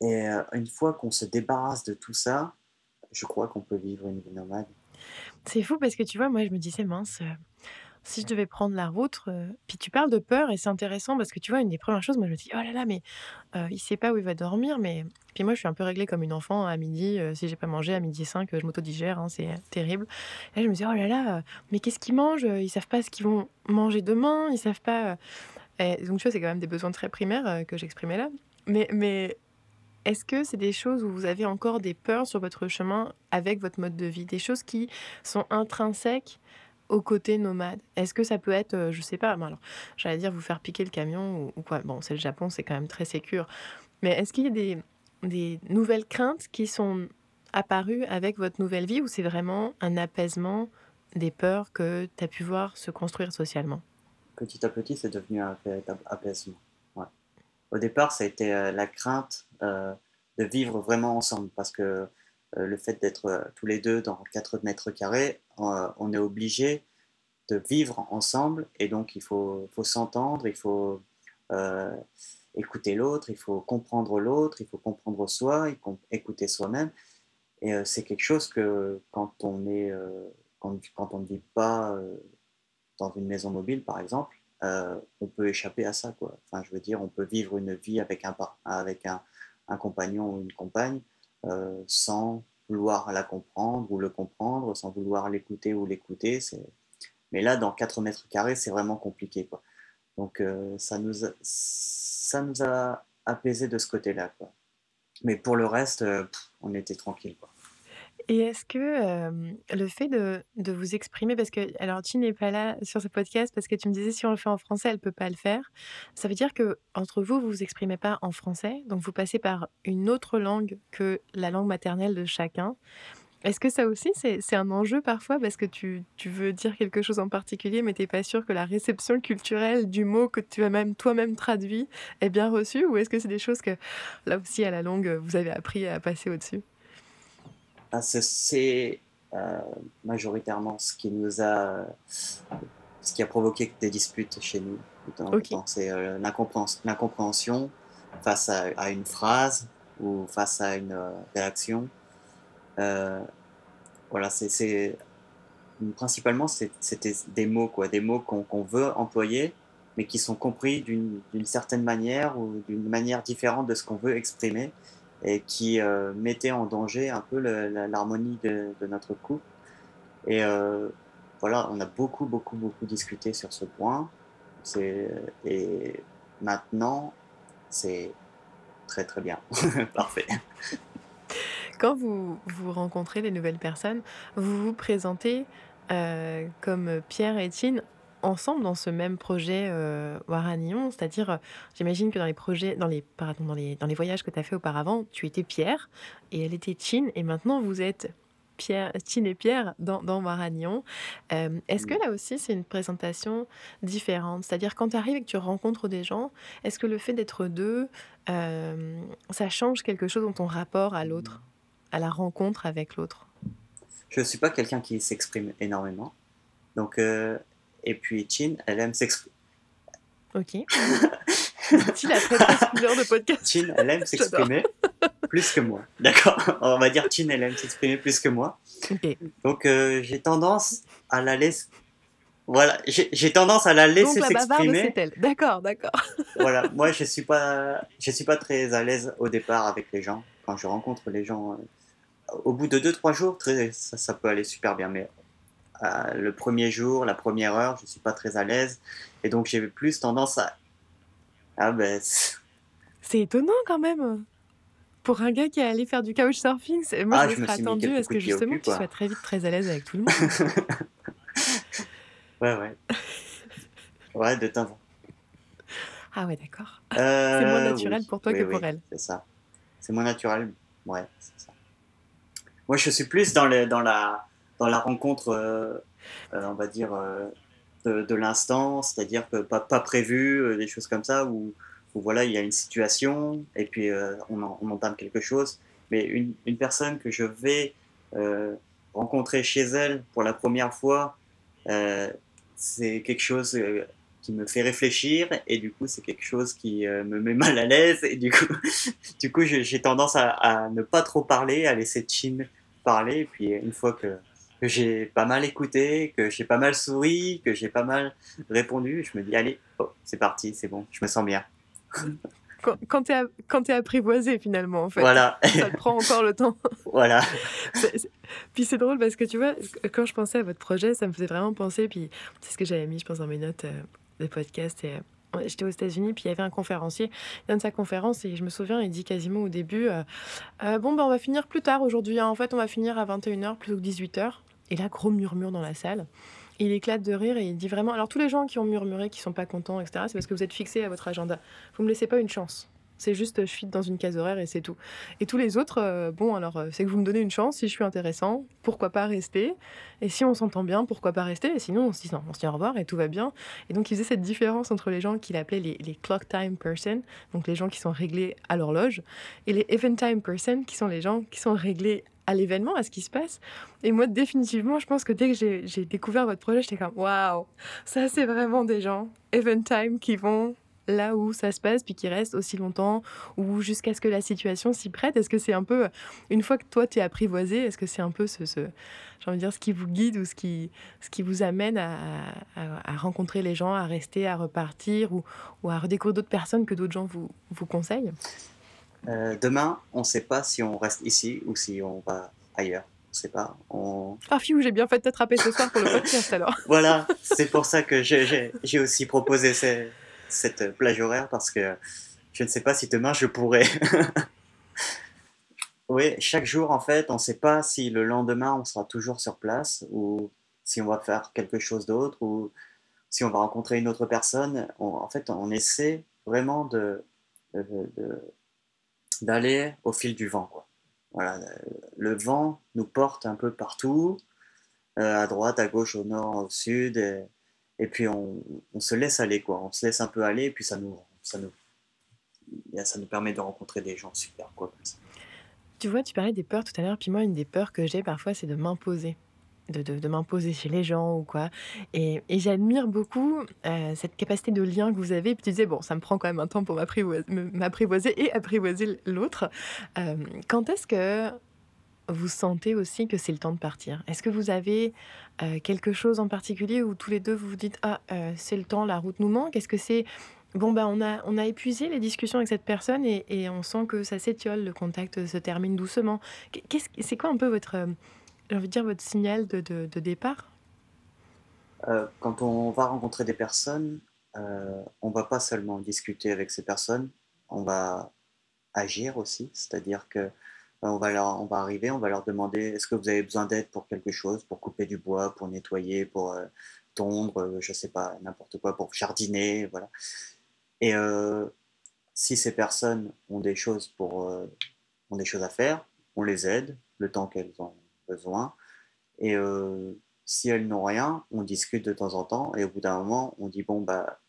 Et euh, une fois qu'on se débarrasse de tout ça, je crois qu'on peut vivre une vie nomade. C'est fou parce que tu vois, moi je me disais, mince, si je devais prendre la route, puis tu parles de peur et c'est intéressant parce que tu vois, une des premières choses, moi je me dis, oh là là, mais il sait pas où il va dormir, mais puis moi je suis un peu réglée comme une enfant à midi, si j'ai pas mangé à midi 5, je m'autodigère, hein, c'est terrible. Et là je me dis, oh là là, mais qu'est-ce qu'ils mangent Ils savent pas ce qu'ils vont manger demain, ils savent pas. Et donc tu vois, c'est quand même des besoins très primaires que j'exprimais là. Mais, mais est-ce que c'est des choses où vous avez encore des peurs sur votre chemin avec votre mode de vie, des choses qui sont intrinsèques au côté nomade Est-ce que ça peut être, euh, je sais pas, alors j'allais dire vous faire piquer le camion ou, quoi Bon, c'est le Japon, c'est quand même très sécure. Mais est-ce qu'il y a des, nouvelles craintes qui sont apparues avec votre nouvelle vie ou c'est vraiment un apaisement des peurs que tu as pu voir se construire socialement? Petit à petit, c'est devenu un véritable apaisement. Au départ, ça a été euh, la crainte euh, de vivre vraiment ensemble parce que le fait d'être tous les deux dans 4 mètres carrés, on est obligé de vivre ensemble et donc il faut, faut s'entendre, il faut écouter l'autre, il faut comprendre l'autre, il faut comprendre soi, écouter soi-même. Et c'est quelque chose que quand on est, quand, quand, on ne vit pas dans une maison mobile, par exemple, on peut échapper à ça. Quoi. Enfin, je veux dire, on peut vivre une vie avec un, avec un, un compagnon ou une compagne euh, sans vouloir la comprendre ou le comprendre, sans vouloir l'écouter ou l'écouter. Mais là, dans 4 mètres carrés, c'est vraiment compliqué. Quoi. Donc euh, ça, nous a, ça nous a apaisé de ce côté-là. Mais pour le reste, euh, on était tranquille. Quoi. Et est-ce que le fait de, vous exprimer, parce que, alors tu n'es pas là sur ce podcast parce que tu me disais si on le fait en français, elle peut pas le faire. Ça veut dire que entre vous, vous vous exprimez pas en français, donc vous passez par une autre langue que la langue maternelle de chacun. Est-ce que ça aussi, c'est un enjeu parfois? Parce que tu, veux dire quelque chose en particulier, mais tu n'es pas sûr que la réception culturelle du mot que tu as même toi-même traduit est bien reçue? Ou est-ce que c'est des choses que, là aussi, à la longue, vous avez appris à passer au-dessus? C'est euh, majoritairement ce qui nous a, ce qui a provoqué des disputes chez nous. C'est euh, l'incompréhension face à, une phrase ou face à une euh, réaction. voilà, c'est principalement c'était des mots quoi, des mots qu'on veut employer, mais qui sont compris d'une certaine manière ou d'une manière différente de ce qu'on veut exprimer et qui euh, mettait en danger un peu l'harmonie de, notre couple. Et euh, voilà, on a beaucoup, beaucoup, beaucoup discuté sur ce point. Et maintenant, c'est très, très bien. Parfait. Quand vous, rencontrez des nouvelles personnes, vous vous présentez euh, comme Pierre et Tine ensemble dans ce même projet euh, Waranion C'est-à-dire, euh, j'imagine que dans les projets, dans les, pardon, dans les, dans les voyages que tu as fait auparavant, tu étais Pierre et elle était Chin, et maintenant vous êtes Pierre, Chin et Pierre dans, dans Waranion. Euh, est-ce que là aussi c'est une présentation différente? C'est-à-dire quand tu arrives et que tu rencontres des gens, est-ce que le fait d'être deux, euh, ça change quelque chose dans ton rapport à l'autre, à la rencontre avec l'autre? Je ne suis pas quelqu'un qui s'exprime énormément. Donc, euh, et puis Chin, elle aime s'exprimer. Ok. Chin a très couleur de podcast. Chin, elle aime s'exprimer plus que moi. D'accord On va dire Chin, elle aime s'exprimer plus que moi. Donc, euh, j'ai tendance à la laisser. Voilà, j'ai tendance à la laisser Donc la bavarde, s'exprimer. c'est elle. D'accord, d'accord. voilà, moi je suis pas, je suis pas très à l'aise au départ avec les gens. Quand je rencontre les gens, euh, au bout de 2-3 jours, très, ça, ça peut aller super bien. Mais euh, le premier jour, la première heure, je suis pas très à l'aise. Et donc j'ai plus tendance à. Ah ben. c'est- étonnant quand même. Pour un gars qui est allé faire du couchsurfing, c'est- moi Ah, je je me serais attendu à ce que justement cul, tu sois très vite très à l'aise avec tout le monde. Ouais, ouais. Ouais, de temps en temps. ah ouais, d'accord. Euh, C'est moins naturel oui, pour toi oui, que oui, pour elle. C'est ça. C'est moins naturel. Ouais, c'est ça. Moi, je suis plus dans, le, dans, la, dans la rencontre, euh, euh, on va dire, euh, de, l'instant, c'est-à-dire pas, prévu, des choses comme ça, où, voilà, il y a une situation et puis on, en- on entame quelque chose. Mais une, personne que je vais rencontrer chez elle pour la première fois, c'est quelque chose qui me fait réfléchir et du coup c'est quelque chose qui me met mal à l'aise et du coup, du coup j'ai j'ai tendance à, à ne pas trop parler, à laisser Chin parler et puis une fois que, que j'ai pas mal écouté, que j'ai pas mal souri, que j'ai pas mal répondu, je me dis allez, oh, c'est parti, c'est bon, je me sens bien. Quand, quand quand t'es apprivoisé finalement, en fait. Voilà, Ça te prend encore le temps. voilà. Puis c'est drôle parce que tu vois, quand je pensais à votre projet, ça me faisait vraiment penser. Puis c'est ce que j'avais mis, je pense, dans mes notes euh, de podcast. Et, euh, J'étais aux États-Unis, puis il y avait un conférencier. Il donne sa conférence et je me souviens, il dit quasiment au début Euh, Bon, ben, on va finir plus tard aujourd'hui. hein. En fait, on va finir à 21h plutôt que 18h. Et là, gros murmure dans la salle. Il éclate de rire et il dit vraiment Alors, tous les gens qui ont murmuré, qui sont pas contents, etc., c'est parce que vous êtes fixés à votre agenda. Vous me laissez pas une chance. C'est juste, je fit dans une case horaire et c'est tout. Et tous les autres, euh, bon, alors, euh, c'est que vous me donnez une chance. Si je suis intéressant, pourquoi pas rester? Et si on s'entend bien, pourquoi pas rester? Et sinon, on se dit non, on se dit au revoir et tout va bien. Et donc, il faisait cette différence entre les gens qu'il appelait les, les clock time person, donc les gens qui sont réglés à l'horloge, et les event time person, qui sont les gens qui sont réglés à l'événement, à ce qui se passe. Et moi, définitivement, je pense que dès que j'ai découvert votre projet, j'étais comme waouh, ça c'est vraiment des gens event time qui vont là où ça se passe, puis qui restent aussi longtemps, ou jusqu'à ce que la situation s'y prête. Est-ce que c'est un peu, une fois que toi tu es apprivoisé, est-ce que c'est un peu ce, ce j'ai envie de dire, ce qui vous guide ou ce qui, ce qui vous amène à, rencontrer les gens, à rester, à repartir, ou, à redécouvrir d'autres personnes que d'autres gens vous conseillent? Euh, demain, on ne sait pas si on reste ici ou si on va ailleurs. On ne sait pas. On... Ah, fiou, j'ai bien fait de t'attraper ce soir pour le podcast alors. Voilà, c'est pour ça que j'ai- aussi proposé ce- cette plage horaire parce que je ne sais pas si demain je pourrai. oui, chaque jour en fait, on ne sait pas si le lendemain on sera toujours sur place ou si on va faire quelque chose d'autre ou si on va rencontrer une autre personne. On- en fait, on essaie vraiment de de- de- d'aller au fil du vent. Quoi. Voilà, le vent nous porte un peu partout euh, à droite, à gauche, au nord, au sud, et, et puis on, on se laisse aller, quoi. On se laisse un peu aller, et puis ça nous, ça nous, ça nous permet de rencontrer des gens super, quoi. Tu vois, tu parlais des peurs tout à l'heure, puis moi, une des peurs que j'ai parfois, c'est de m'imposer. De, de, m'imposer chez les gens ou quoi. Et, et j'admire beaucoup euh, cette capacité de lien que vous avez. Puis tu disais, bon, ça me prend quand même un temps pour m'apprivoiser, et apprivoiser l'autre. Euh, quand est-ce que vous sentez aussi que c'est le temps de partir? Est-ce que vous avez euh, quelque chose en particulier où tous les deux vous vous dites, ah, c'est le temps, la route nous manque? Est-ce que c'est Bon, ben, on a, on a épuisé les discussions avec cette personne et, on sent que ça s'étiole, le contact se termine doucement? Qu'est-ce, c'est quoi un peu votre, j'ai envie de dire, votre signal de, départ Euh, quand on va rencontrer des personnes, euh, on va pas seulement discuter avec ces personnes, on va agir aussi, c'est-à-dire que on va, va arriver, on va leur demander est-ce que vous avez besoin d'aide pour quelque chose, pour couper du bois, pour nettoyer, pour tondre, je sais pas, n'importe quoi, pour jardiner, voilà. Et si ces personnes ont des choses pour ont des choses à faire, on les aide le temps qu'elles ont Et si elles n'ont rien, on discute de temps en temps. Et au bout d'un moment, on dit bon bah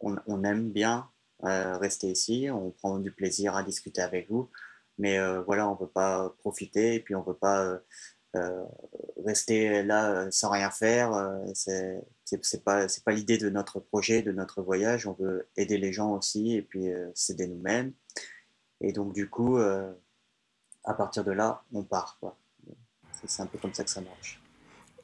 on, aime bien rester ici, on prend du plaisir à discuter avec vous, mais voilà, on ne veut pas profiter et puis on ne veut pas rester là sans rien faire. c'est c'est pas pas l'idée de notre projet, de notre voyage. On veut aider les gens aussi et puis s'aider nous-mêmes. Et donc du coup, à partir de là, on part. C'est un peu comme ça que ça marche.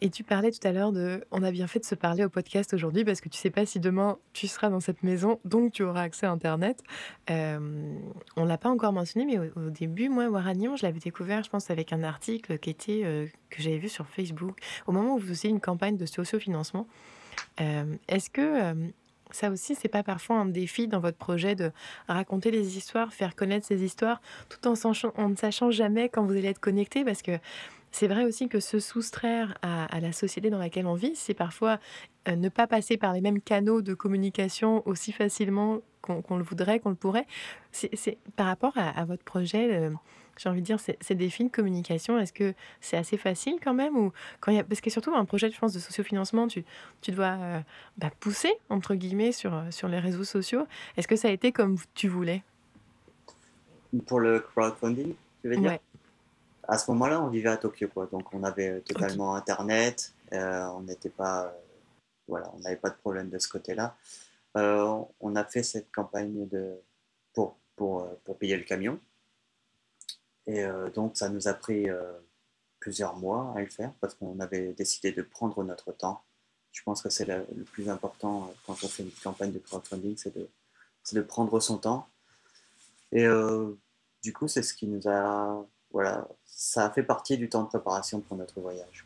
Et tu parlais tout à l'heure de. On a bien fait de se parler au podcast aujourd'hui parce que tu sais pas si demain tu seras dans cette maison, donc tu auras accès à Internet. Euh, on l'a pas encore mentionné, mais au, début, moi, Waranion, je l'avais découvert, je pense, avec un article qui était, euh, que j'avais vu sur Facebook, au moment où vous faisiez une campagne de sociofinancement. Euh, Est-ce que. Ça aussi, c'est pas parfois un défi dans votre projet de raconter les histoires, faire connaître ces histoires, tout en, en ne sachant jamais quand vous allez être connecté, parce que c'est vrai aussi que se soustraire à, la société dans laquelle on vit, c'est parfois euh, ne pas passer par les mêmes canaux de communication aussi facilement qu'on le voudrait, qu'on le pourrait. C'est par rapport à, votre projet, euh, j'ai envie de dire, ces défis de communication, est-ce que c'est assez facile quand même ou quand y a, Parce que surtout un projet, je pense, de sociofinancement, tu, tu dois euh, bah, pousser, entre guillemets, sur, sur les réseaux sociaux. Est-ce que ça a été comme tu voulais? Pour le crowdfunding, tu veux dire? À ce moment-là, on vivait à Tokyo, quoi. Donc, on avait totalement Internet. Euh, on n'était pas, euh, voilà, on n'avait pas de problème de ce côté-là. Euh, on a fait cette campagne de, pour, pour, pour payer le camion. Et donc, ça nous a pris plusieurs mois à le faire parce qu'on avait décidé de prendre notre temps. Je pense que c'est le, plus important quand on fait une campagne de crowdfunding, c'est de, de prendre son temps. Et du coup, c'est ce qui nous a voilà, ça a fait partie du temps de préparation pour notre voyage.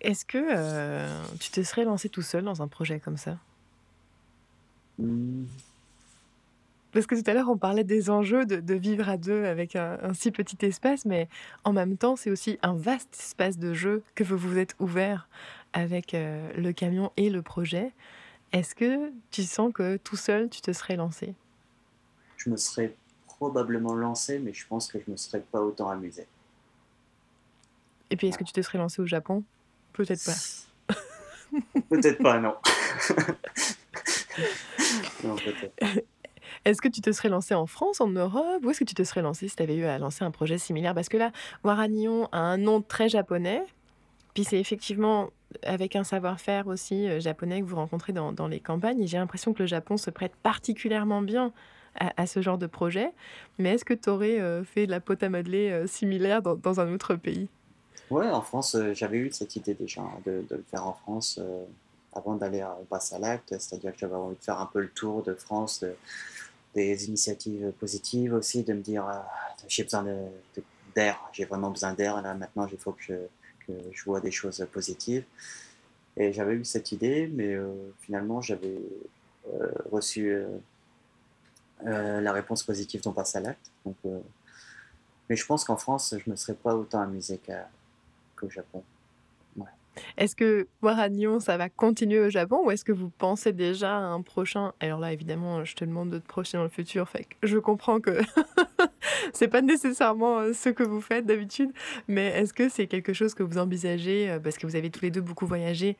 Est-ce que euh, tu te serais lancé tout seul dans un projet comme ça? Mmh. Parce que tout à l'heure, on parlait des enjeux de, vivre à deux avec un, si petit espace, mais en même temps, c'est aussi un vaste espace de jeu que vous vous êtes ouvert avec euh, le camion et le projet. Est-ce que tu sens que tout seul, tu te serais lancé? Je me serais probablement lancé, mais je pense que je ne me serais pas autant amusé. Et puis, est-ce que tu te serais lancé au Japon? Peut-être pas. peut-être pas, non. non Est-ce que tu te serais lancé en France, en Europe? Ou est-ce que tu te serais lancé si tu avais eu à lancer un projet similaire? Parce que là, Waranion a un nom très japonais. Puis c'est effectivement avec un savoir-faire aussi euh, japonais que vous rencontrez dans, les campagnes. J'ai l'impression que le Japon se prête particulièrement bien à, ce genre de projet. Mais est-ce que tu aurais euh, fait de la pote à modeler euh, similaire dans, un autre pays? Ouais, en France, j'avais eu cette idée déjà hein, de, le faire en France avant d'aller à Bassalat, c'est-à-dire que j'avais envie de faire un peu le tour de France, des initiatives positives aussi, de me dire j'ai besoin d'air, j'ai vraiment besoin d'air, là maintenant il faut que je, que je vois des choses positives. Et j'avais eu cette idée, mais finalement j'avais reçu euh, la réponse positive tombe passe à l'acte. Euh, mais je pense qu'en France, je ne me serais pas autant amusé qu'au Japon. Est-ce que Waragnon, ça va continuer au Japon ou est-ce que vous pensez déjà à un prochain? Alors là, évidemment, je te demande de te projeter dans le futur. Fait je comprends que c'est pas nécessairement euh, ce que vous faites d'habitude, mais est-ce que c'est quelque chose que vous envisagez, parce que vous avez tous les deux beaucoup voyagé,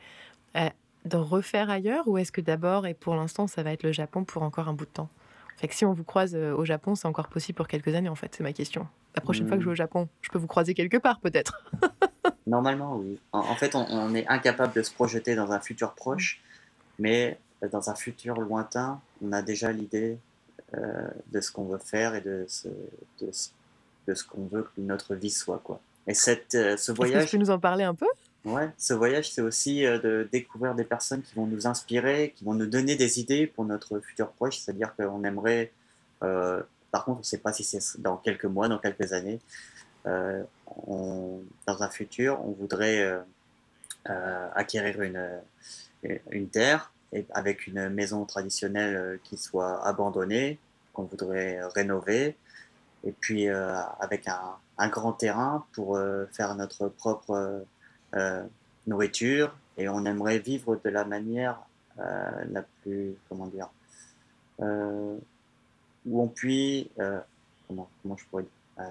de refaire ailleurs ou est-ce que d'abord et pour l'instant, ça va être le Japon pour encore un bout de temps? Fait que si on vous croise euh, au Japon, c'est encore possible pour quelques années, en fait, c'est ma question. La prochaine fois que je vais au hmm. Japon, je peux vous croiser quelque part, peut-être Normalement, oui. En, fait, on, est incapable de se projeter dans un futur proche, mais dans un futur lointain, on a déjà l'idée euh, de ce qu'on veut faire et de ce, de, ce qu'on veut que notre vie soit. Quoi. Et cette, euh, ce voyage. tu peux nous en parler un peu? Ouais, ce voyage, c'est aussi euh, de découvrir des personnes qui vont nous inspirer, qui vont nous donner des idées pour notre futur proche. C'est-à-dire qu'on aimerait, euh, par contre, on ne sait pas si c'est dans quelques mois, dans quelques années, euh, dans un futur, on voudrait acquérir une, une terre avec une maison traditionnelle qui soit abandonnée, qu'on voudrait rénover et puis avec un, un, grand terrain pour faire notre propre nourriture. Et on aimerait vivre de la manière la plus, comment dire, où on puisse, comment, comment je pourrais dire,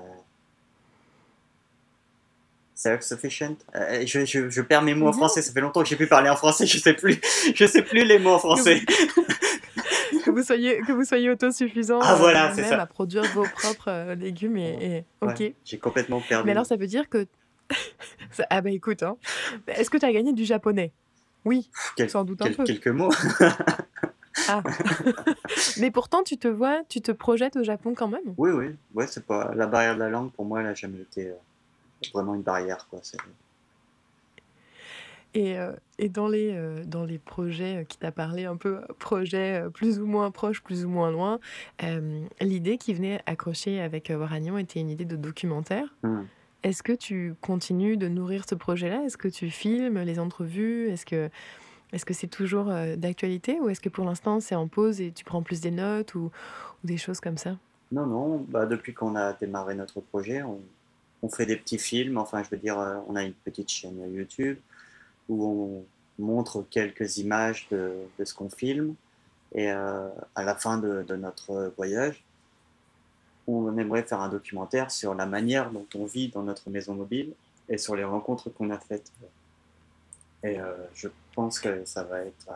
self-sufficient. Euh, je, je, je, perds mes mots en français, ça fait longtemps que j'ai pu parler en français, je sais plus, je sais plus les mots en français. que vous soyez que vous soyez autosuffisant ah, voilà, euh, même ça. à produire vos propres euh, légumes et, ok. j'ai complètement perdu. Mais alors ça veut dire que ah bah écoute, hein. est-ce que tu as gagné du japonais? Oui, sans doute un peu. Quelques mots. ah. Mais pourtant, tu te vois, tu te projettes au Japon quand même? Oui, oui, ouais, c'est pas la barrière de la langue pour moi, elle n'a jamais été vraiment une barrière. Quoi. Et, euh, et, dans, les, euh, dans les projets euh, qui t'a parlé, un peu projets plus ou moins proches, plus ou moins loin, l'idée qui venait accrocher avec Waragnon était une idée de documentaire. Mmh. Est-ce que tu continues de nourrir ce projet-là? Est-ce que tu filmes les entrevues? Est-ce que est-ce c'est toujours d'actualité ou est-ce que pour l'instant c'est en pause et tu prends plus des notes ou, des choses comme ça? Non, non. Bah, depuis qu'on a démarré notre projet, on, on fait des petits films, enfin je veux dire, euh, on a une petite chaîne YouTube où on montre quelques images de, ce qu'on filme. Et euh, à la fin de, notre voyage, on aimerait faire un documentaire sur la manière dont on vit dans notre maison mobile et sur les rencontres qu'on a faites. Et euh, je pense que ça va être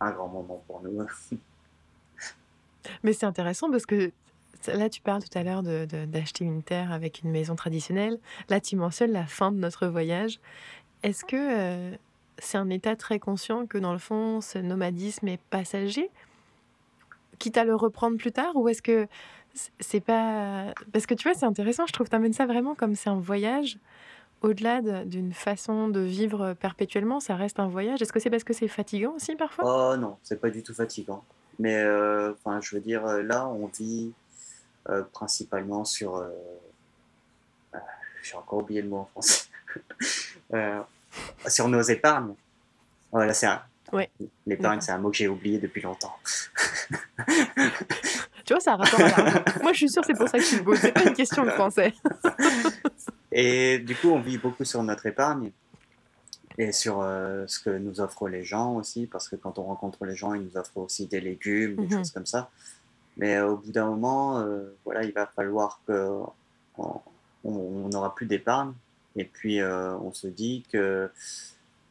un grand moment pour nous. Mais c'est intéressant parce que Là, tu parles tout à l'heure d'acheter une terre avec une maison traditionnelle. Là, tu mentionnes la fin de notre voyage. Est-ce que euh, c'est un état très conscient que dans le fond, ce nomadisme est passager, quitte à le reprendre plus tard, ou est-ce que c'est pas parce que tu vois, c'est intéressant. Je trouve tu amènes ça vraiment comme c'est un voyage. Au-delà d'une façon de vivre perpétuellement, ça reste un voyage. Est-ce que c'est parce que c'est fatigant aussi parfois? Oh non, c'est pas du tout fatigant. Mais euh, enfin, je veux dire, là, on vit euh, principalement sur. Euh, euh, j'ai encore oublié le mot en français. sur nos épargnes. Voilà, c'est un. L'épargne, c'est un mot que j'ai oublié depuis longtemps. tu vois, ça a rapport à Moi, je suis sûre c'est pour ça que je suis beau. C'est pas une question de français. et du coup, on vit beaucoup sur notre épargne et sur ce que nous offrent les gens aussi, parce que quand on rencontre les gens, ils nous offrent aussi des légumes, des mhm. choses comme ça. Mais euh, au bout d'un moment, euh, voilà, il va falloir que on n'aura plus d'épargne. Et puis, euh, on se dit que,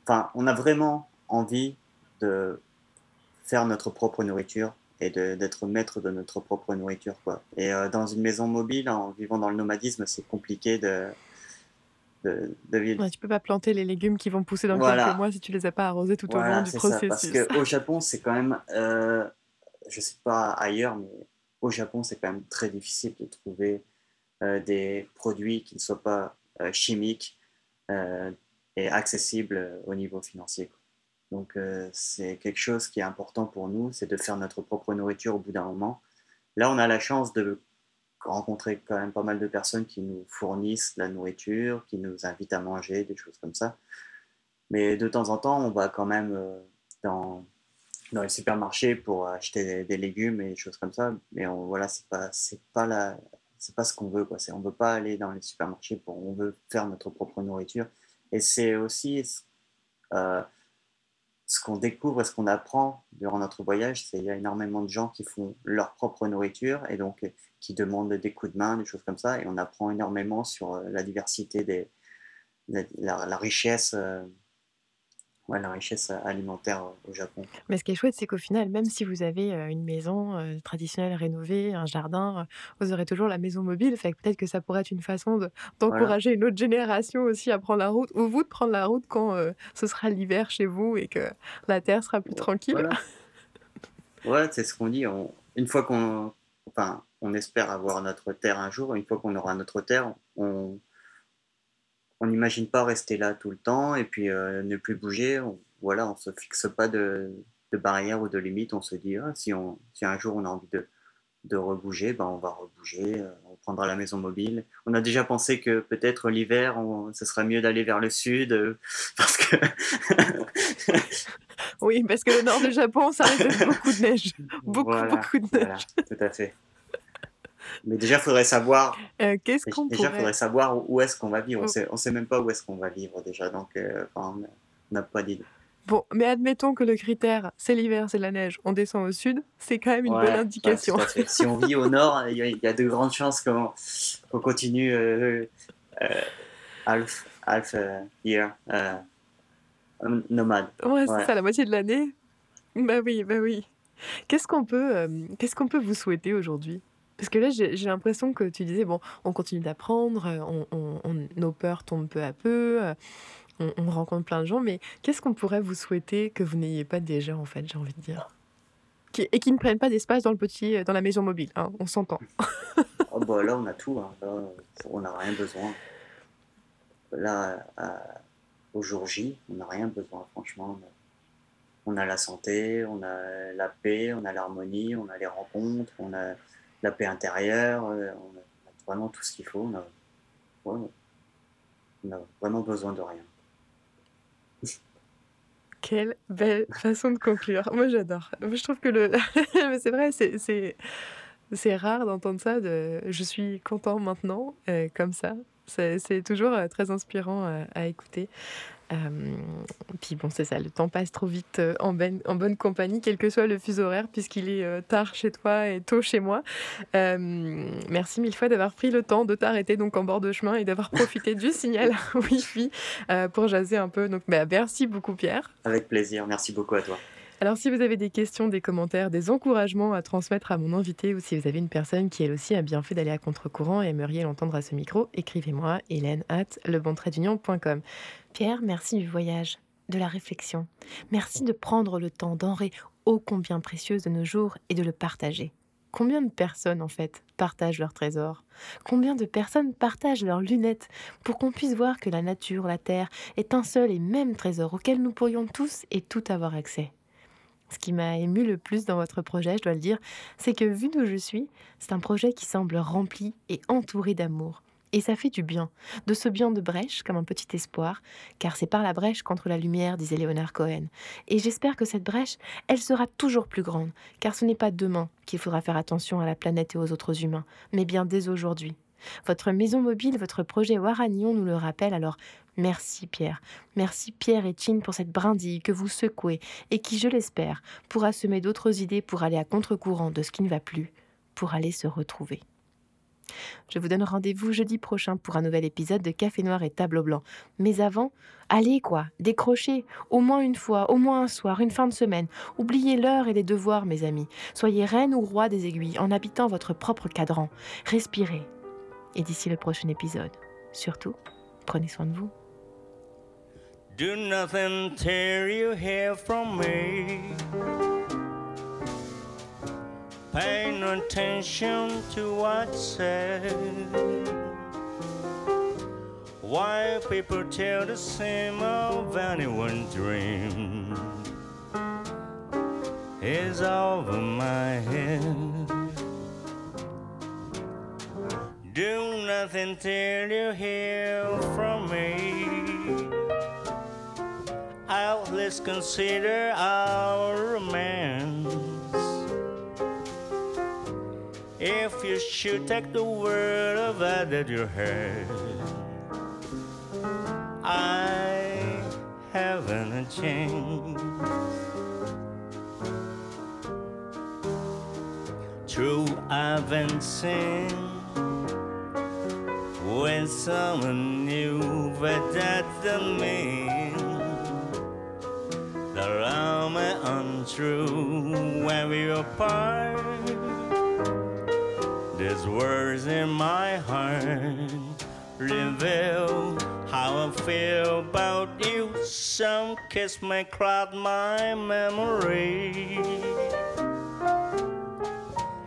enfin, on a vraiment envie de faire notre propre nourriture et d'être maître de notre propre nourriture. Quoi. Et dans une maison mobile, en vivant dans le nomadisme, c'est compliqué de, de, vivre. Ouais, tu peux pas planter les légumes qui vont pousser dans quelques mois si tu les as pas arrosés tout au long du processus. Ça, parce qu'au Japon, c'est quand même je sais pas ailleurs, mais au Japon, c'est quand même très difficile de trouver euh, des produits qui ne soient pas euh, chimiques euh, et accessibles au niveau financier. Donc, c'est quelque chose qui est important pour nous, c'est de faire notre propre nourriture au bout d'un moment. Là, on a la chance de rencontrer quand même pas mal de personnes qui nous fournissent la nourriture, qui nous invitent à manger, des choses comme ça. Mais de temps en temps, on va quand même dans dans les supermarchés pour acheter des, légumes et des choses comme ça. Mais voilà, c'est pas, pas pas ce qu'on veut, quoi. C'est, on veut pas aller dans les supermarchés pour, on veut faire notre propre nourriture. Et c'est aussi euh, ce qu'on découvre et ce qu'on apprend durant notre voyage, c'est il y a énormément de gens qui font leur propre nourriture et donc qui demandent des coups de main, des choses comme ça. Et on apprend énormément sur euh, la diversité la, richesse. Euh, ouais, la richesse alimentaire euh, au Japon. Mais ce qui est chouette, c'est qu'au final, même si vous avez euh, une maison euh, traditionnelle rénovée, un jardin, vous aurez toujours la maison mobile. Fait que peut-être que ça pourrait être une façon d'encourager une autre génération aussi à prendre la route, ou vous de prendre la route quand ce sera l'hiver chez vous et que la terre sera plus tranquille. ouais, c'est ce qu'on dit. Une fois qu'on, enfin, on espère avoir notre terre un jour. Une fois qu'on aura notre terre, on on n'imagine pas rester là tout le temps et puis euh, ne plus bouger. On, voilà, on se fixe pas de, de barrières ou de limites. On se dit, ah, si, on, si un jour on a envie de, de rebouger, ben on va rebouger. Euh, on prendra la maison mobile. On a déjà pensé que peut-être l'hiver, ce serait mieux d'aller vers le sud euh, parce que. oui, parce que le nord du Japon, ça risque beaucoup de neige. Beaucoup, beaucoup de neige. tout à fait. Mais déjà, il faudrait savoir. Euh, Qu'est-ce qu'on Déjà, pourrait... faudrait savoir où est-ce qu'on va vivre. On Oh. sait, on sait même pas où est-ce qu'on va vivre déjà, donc euh, on n'a pas d'idée. Bon, mais admettons que le critère, c'est l'hiver, c'est la neige, on descend au sud, c'est quand même une Ouais, bonne indication. Si on vit au nord, il y, a- il y a de grandes chances qu'on qu'on continue euh, euh, half, half euh, year euh, nomade. Ouais, c'est Ouais. ça, la moitié de l'année. Bah oui, bah oui. Qu'est-ce qu'on peut, euh, qu'est-ce qu'on peut vous souhaiter aujourd'hui? Parce que là, j'ai l'impression que tu disais, bon, on continue d'apprendre, euh, on, on- nos peurs tombent peu à peu, euh, on, on rencontre plein de gens, mais qu'est-ce qu'on pourrait vous souhaiter que vous n'ayez pas déjà, en fait, j'ai envie de dire? Et qui ne prennent pas d'espace dans, petit, dans la maison mobile, hein, on s'entend. Oh, bah, là, on a tout. hein. Là, on n'a rien besoin. Là, au jour J, on n'a rien besoin, franchement. On a la santé, on a la paix, on a l'harmonie, on a les rencontres, on a la paix intérieure, euh, on a, vraiment tout ce qu'il faut. On a, vraiment besoin de rien. Quelle belle façon de conclure. Moi, j'adore. Je trouve que le. C'est vrai, c'est- c'est rare d'entendre ça. De... Je suis content maintenant, euh, comme ça. C'est toujours euh, très inspirant à écouter. Euh, puis bon, c'est ça, le temps passe trop vite euh, en, ben- en bonne compagnie, quel que soit le fuseau horaire, puisqu'il est euh, tard chez toi et tôt chez moi. Euh, merci mille fois d'avoir pris le temps de t'arrêter donc en bord de chemin et d'avoir profité du signal Wi-Fi euh, pour jaser un peu. Donc, bah, merci beaucoup, Pierre. Avec plaisir. Merci beaucoup à toi. Alors, si vous avez des questions, des commentaires, des encouragements à transmettre à mon invité ou si vous avez une personne qui, elle aussi, a bien fait d'aller à contre-courant et aimeriez l'entendre à ce micro, écrivez-moi hélène at lebontraitdunion.com. Pierre, merci du voyage, de la réflexion. Merci de prendre le temps, denrée ô combien précieuse de nos jours et de le partager. Combien de personnes, en fait, partagent leurs trésors Combien de personnes partagent leurs lunettes pour qu'on puisse voir que la nature, la terre, est un seul et même trésor auquel nous pourrions tous et tout avoir accès? Ce qui m'a ému le plus dans votre projet, je dois le dire, c'est que vu d'où je suis, c'est un projet qui semble rempli et entouré d'amour. Et ça fait du bien, de ce bien de brèche comme un petit espoir, car c'est par la brèche contre la lumière, disait Léonard Cohen. Et j'espère que cette brèche, elle sera toujours plus grande, car ce n'est pas demain qu'il faudra faire attention à la planète et aux autres humains, mais bien dès aujourd'hui. Votre maison mobile, votre projet Waragnon nous le rappelle, alors merci Pierre. Merci Pierre et Chin pour cette brindille que vous secouez et qui, je l'espère, pourra semer d'autres idées pour aller à contre-courant de ce qui ne va plus, pour aller se retrouver. Je vous donne rendez-vous jeudi prochain pour un nouvel épisode de Café Noir et Tableau Blanc. Mais avant, allez quoi, décrochez, au moins une fois, au moins un soir, une fin de semaine. Oubliez l'heure et les devoirs, mes amis. Soyez reine ou roi des aiguilles en habitant votre propre cadran. Respirez. Et d'ici le prochain épisode, surtout, prenez soin de vous. Do nothing till you hear from me. Pay no attention to what's said. Why people tell the same of anyone's dream is over my head. Do nothing till you hear from me. I'll let's consider our romance. If you should take the word of that that you heard, I haven't a chance. True, I've been seen when someone new, but that doesn't mean that I'm untrue when we apart. There's words in my heart reveal how I feel about you. Some kiss may cloud my memory,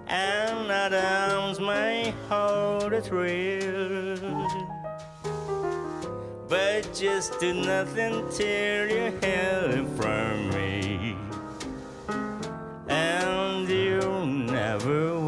and other arms may hold a thrill. But just do nothing till you hear from me. And you never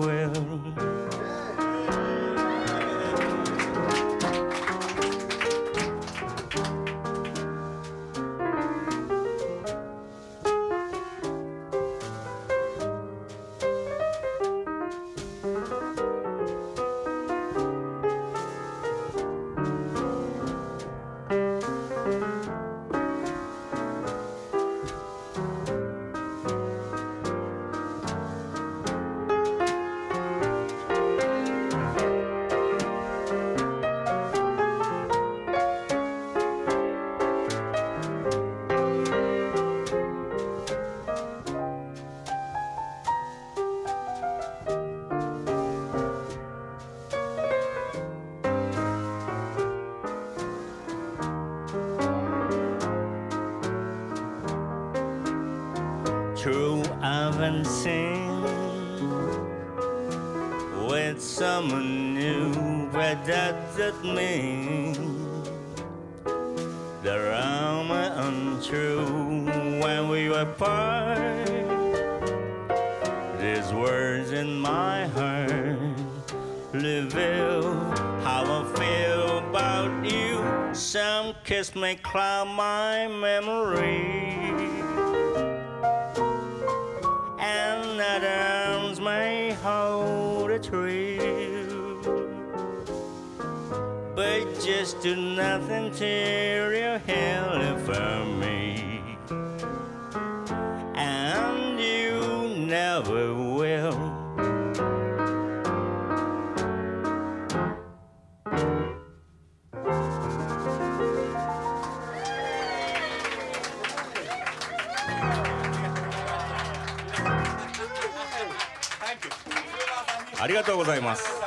nothing till you hear it from me. And you never will. Thank you. ありがとうございます。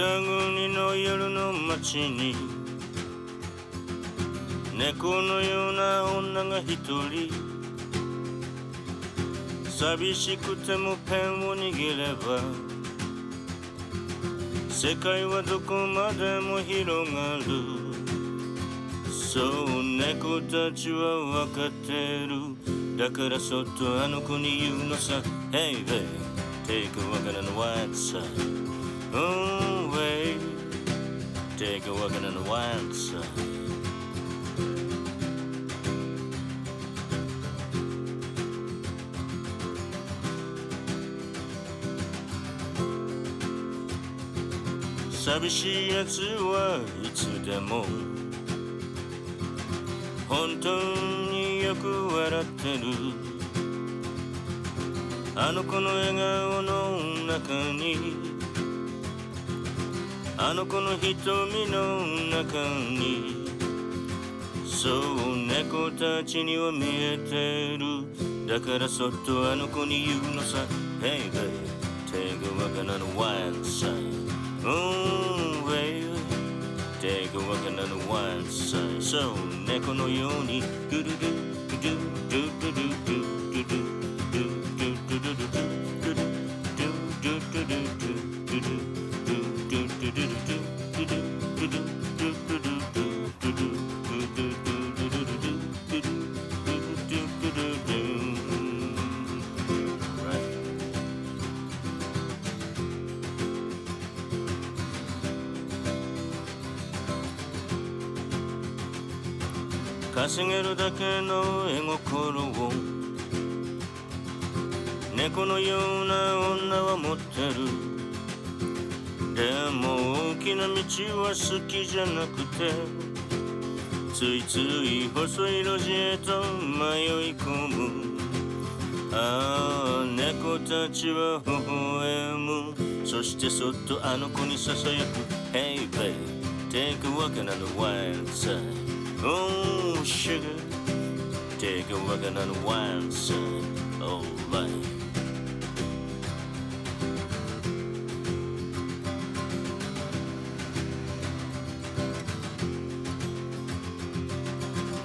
国の夜の街に猫のような女が一人寂しくてもペンを握れば世界はどこまでも広がる。そう猫たちは分かってる。だからそっとあの子に言うのさ。Hey hey take a walk on the white side、oh. take a walking in 寂しいやつはいつでも本当によく笑ってるあの子の笑顔の中にあの子の瞳の中にそう猫たちには見えてる。だからそっとあの子に言うのさ。Hey babe 手がわからぬワイ。ルド Oh babe 手がわからぬワンルドさそう猫のようにグルグルグル will. 稼げるだけの絵心を。猫のような女は持ってる。でも大きな道は好きじゃなくてついつい細い路地へと迷い込む。ああ猫たちは微笑む。そしてそっとあの子にささやく。Hey babe take a walk on the wild side Oh sugar take a walk on the wild side Alright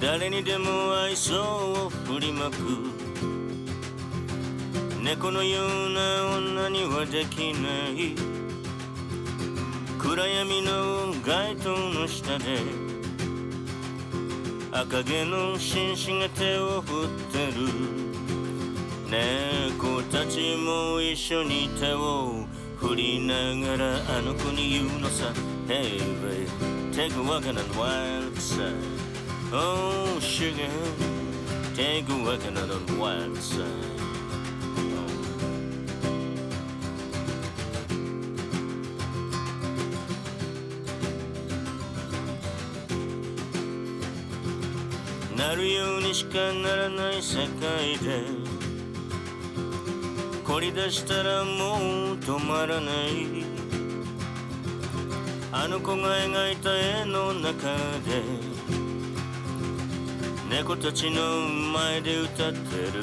「誰にでも愛想を振りまく」「猫のような女にはできない」「暗闇の街灯の下で」「赤毛の紳士が手を振ってる」「猫たちも一緒に手を振りながらあの子に言うのさ Hey babe, take a walk on the wild side Oh sugar, take a walk on the wild side るようにしかならない世界で凝り出したらもう止まらない。あの子が描いた絵の中で猫たちの前で歌ってる。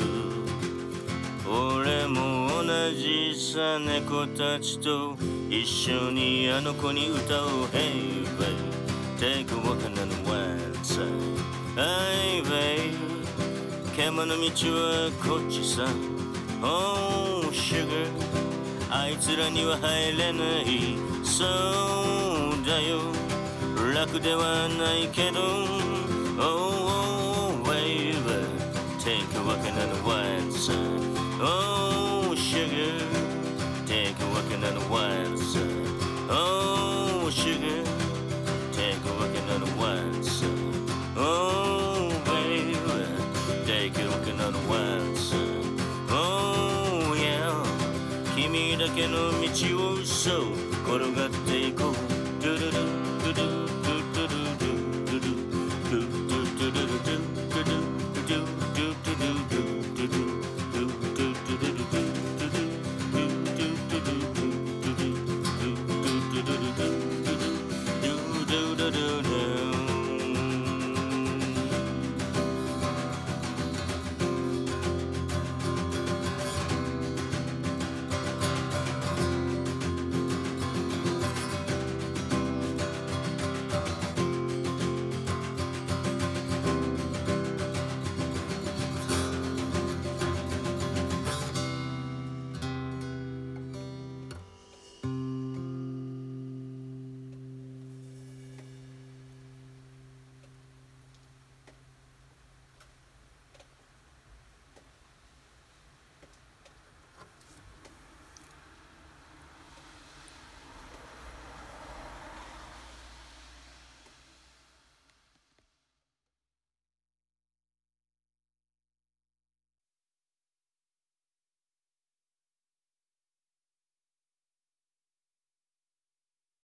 俺も同じさ猫たちと一緒にあの子に歌おう Hey babe Take a walk on the wild side「アイベイ」「獣の道はこっちさ」「オーシュガー」「あいつらには入れない」「そうだよ」「楽ではないけど」「オーオーウェイブ」「Take a walk in the」「オーシュガー」「テイクワ a walk in」道を嘘転がっていこう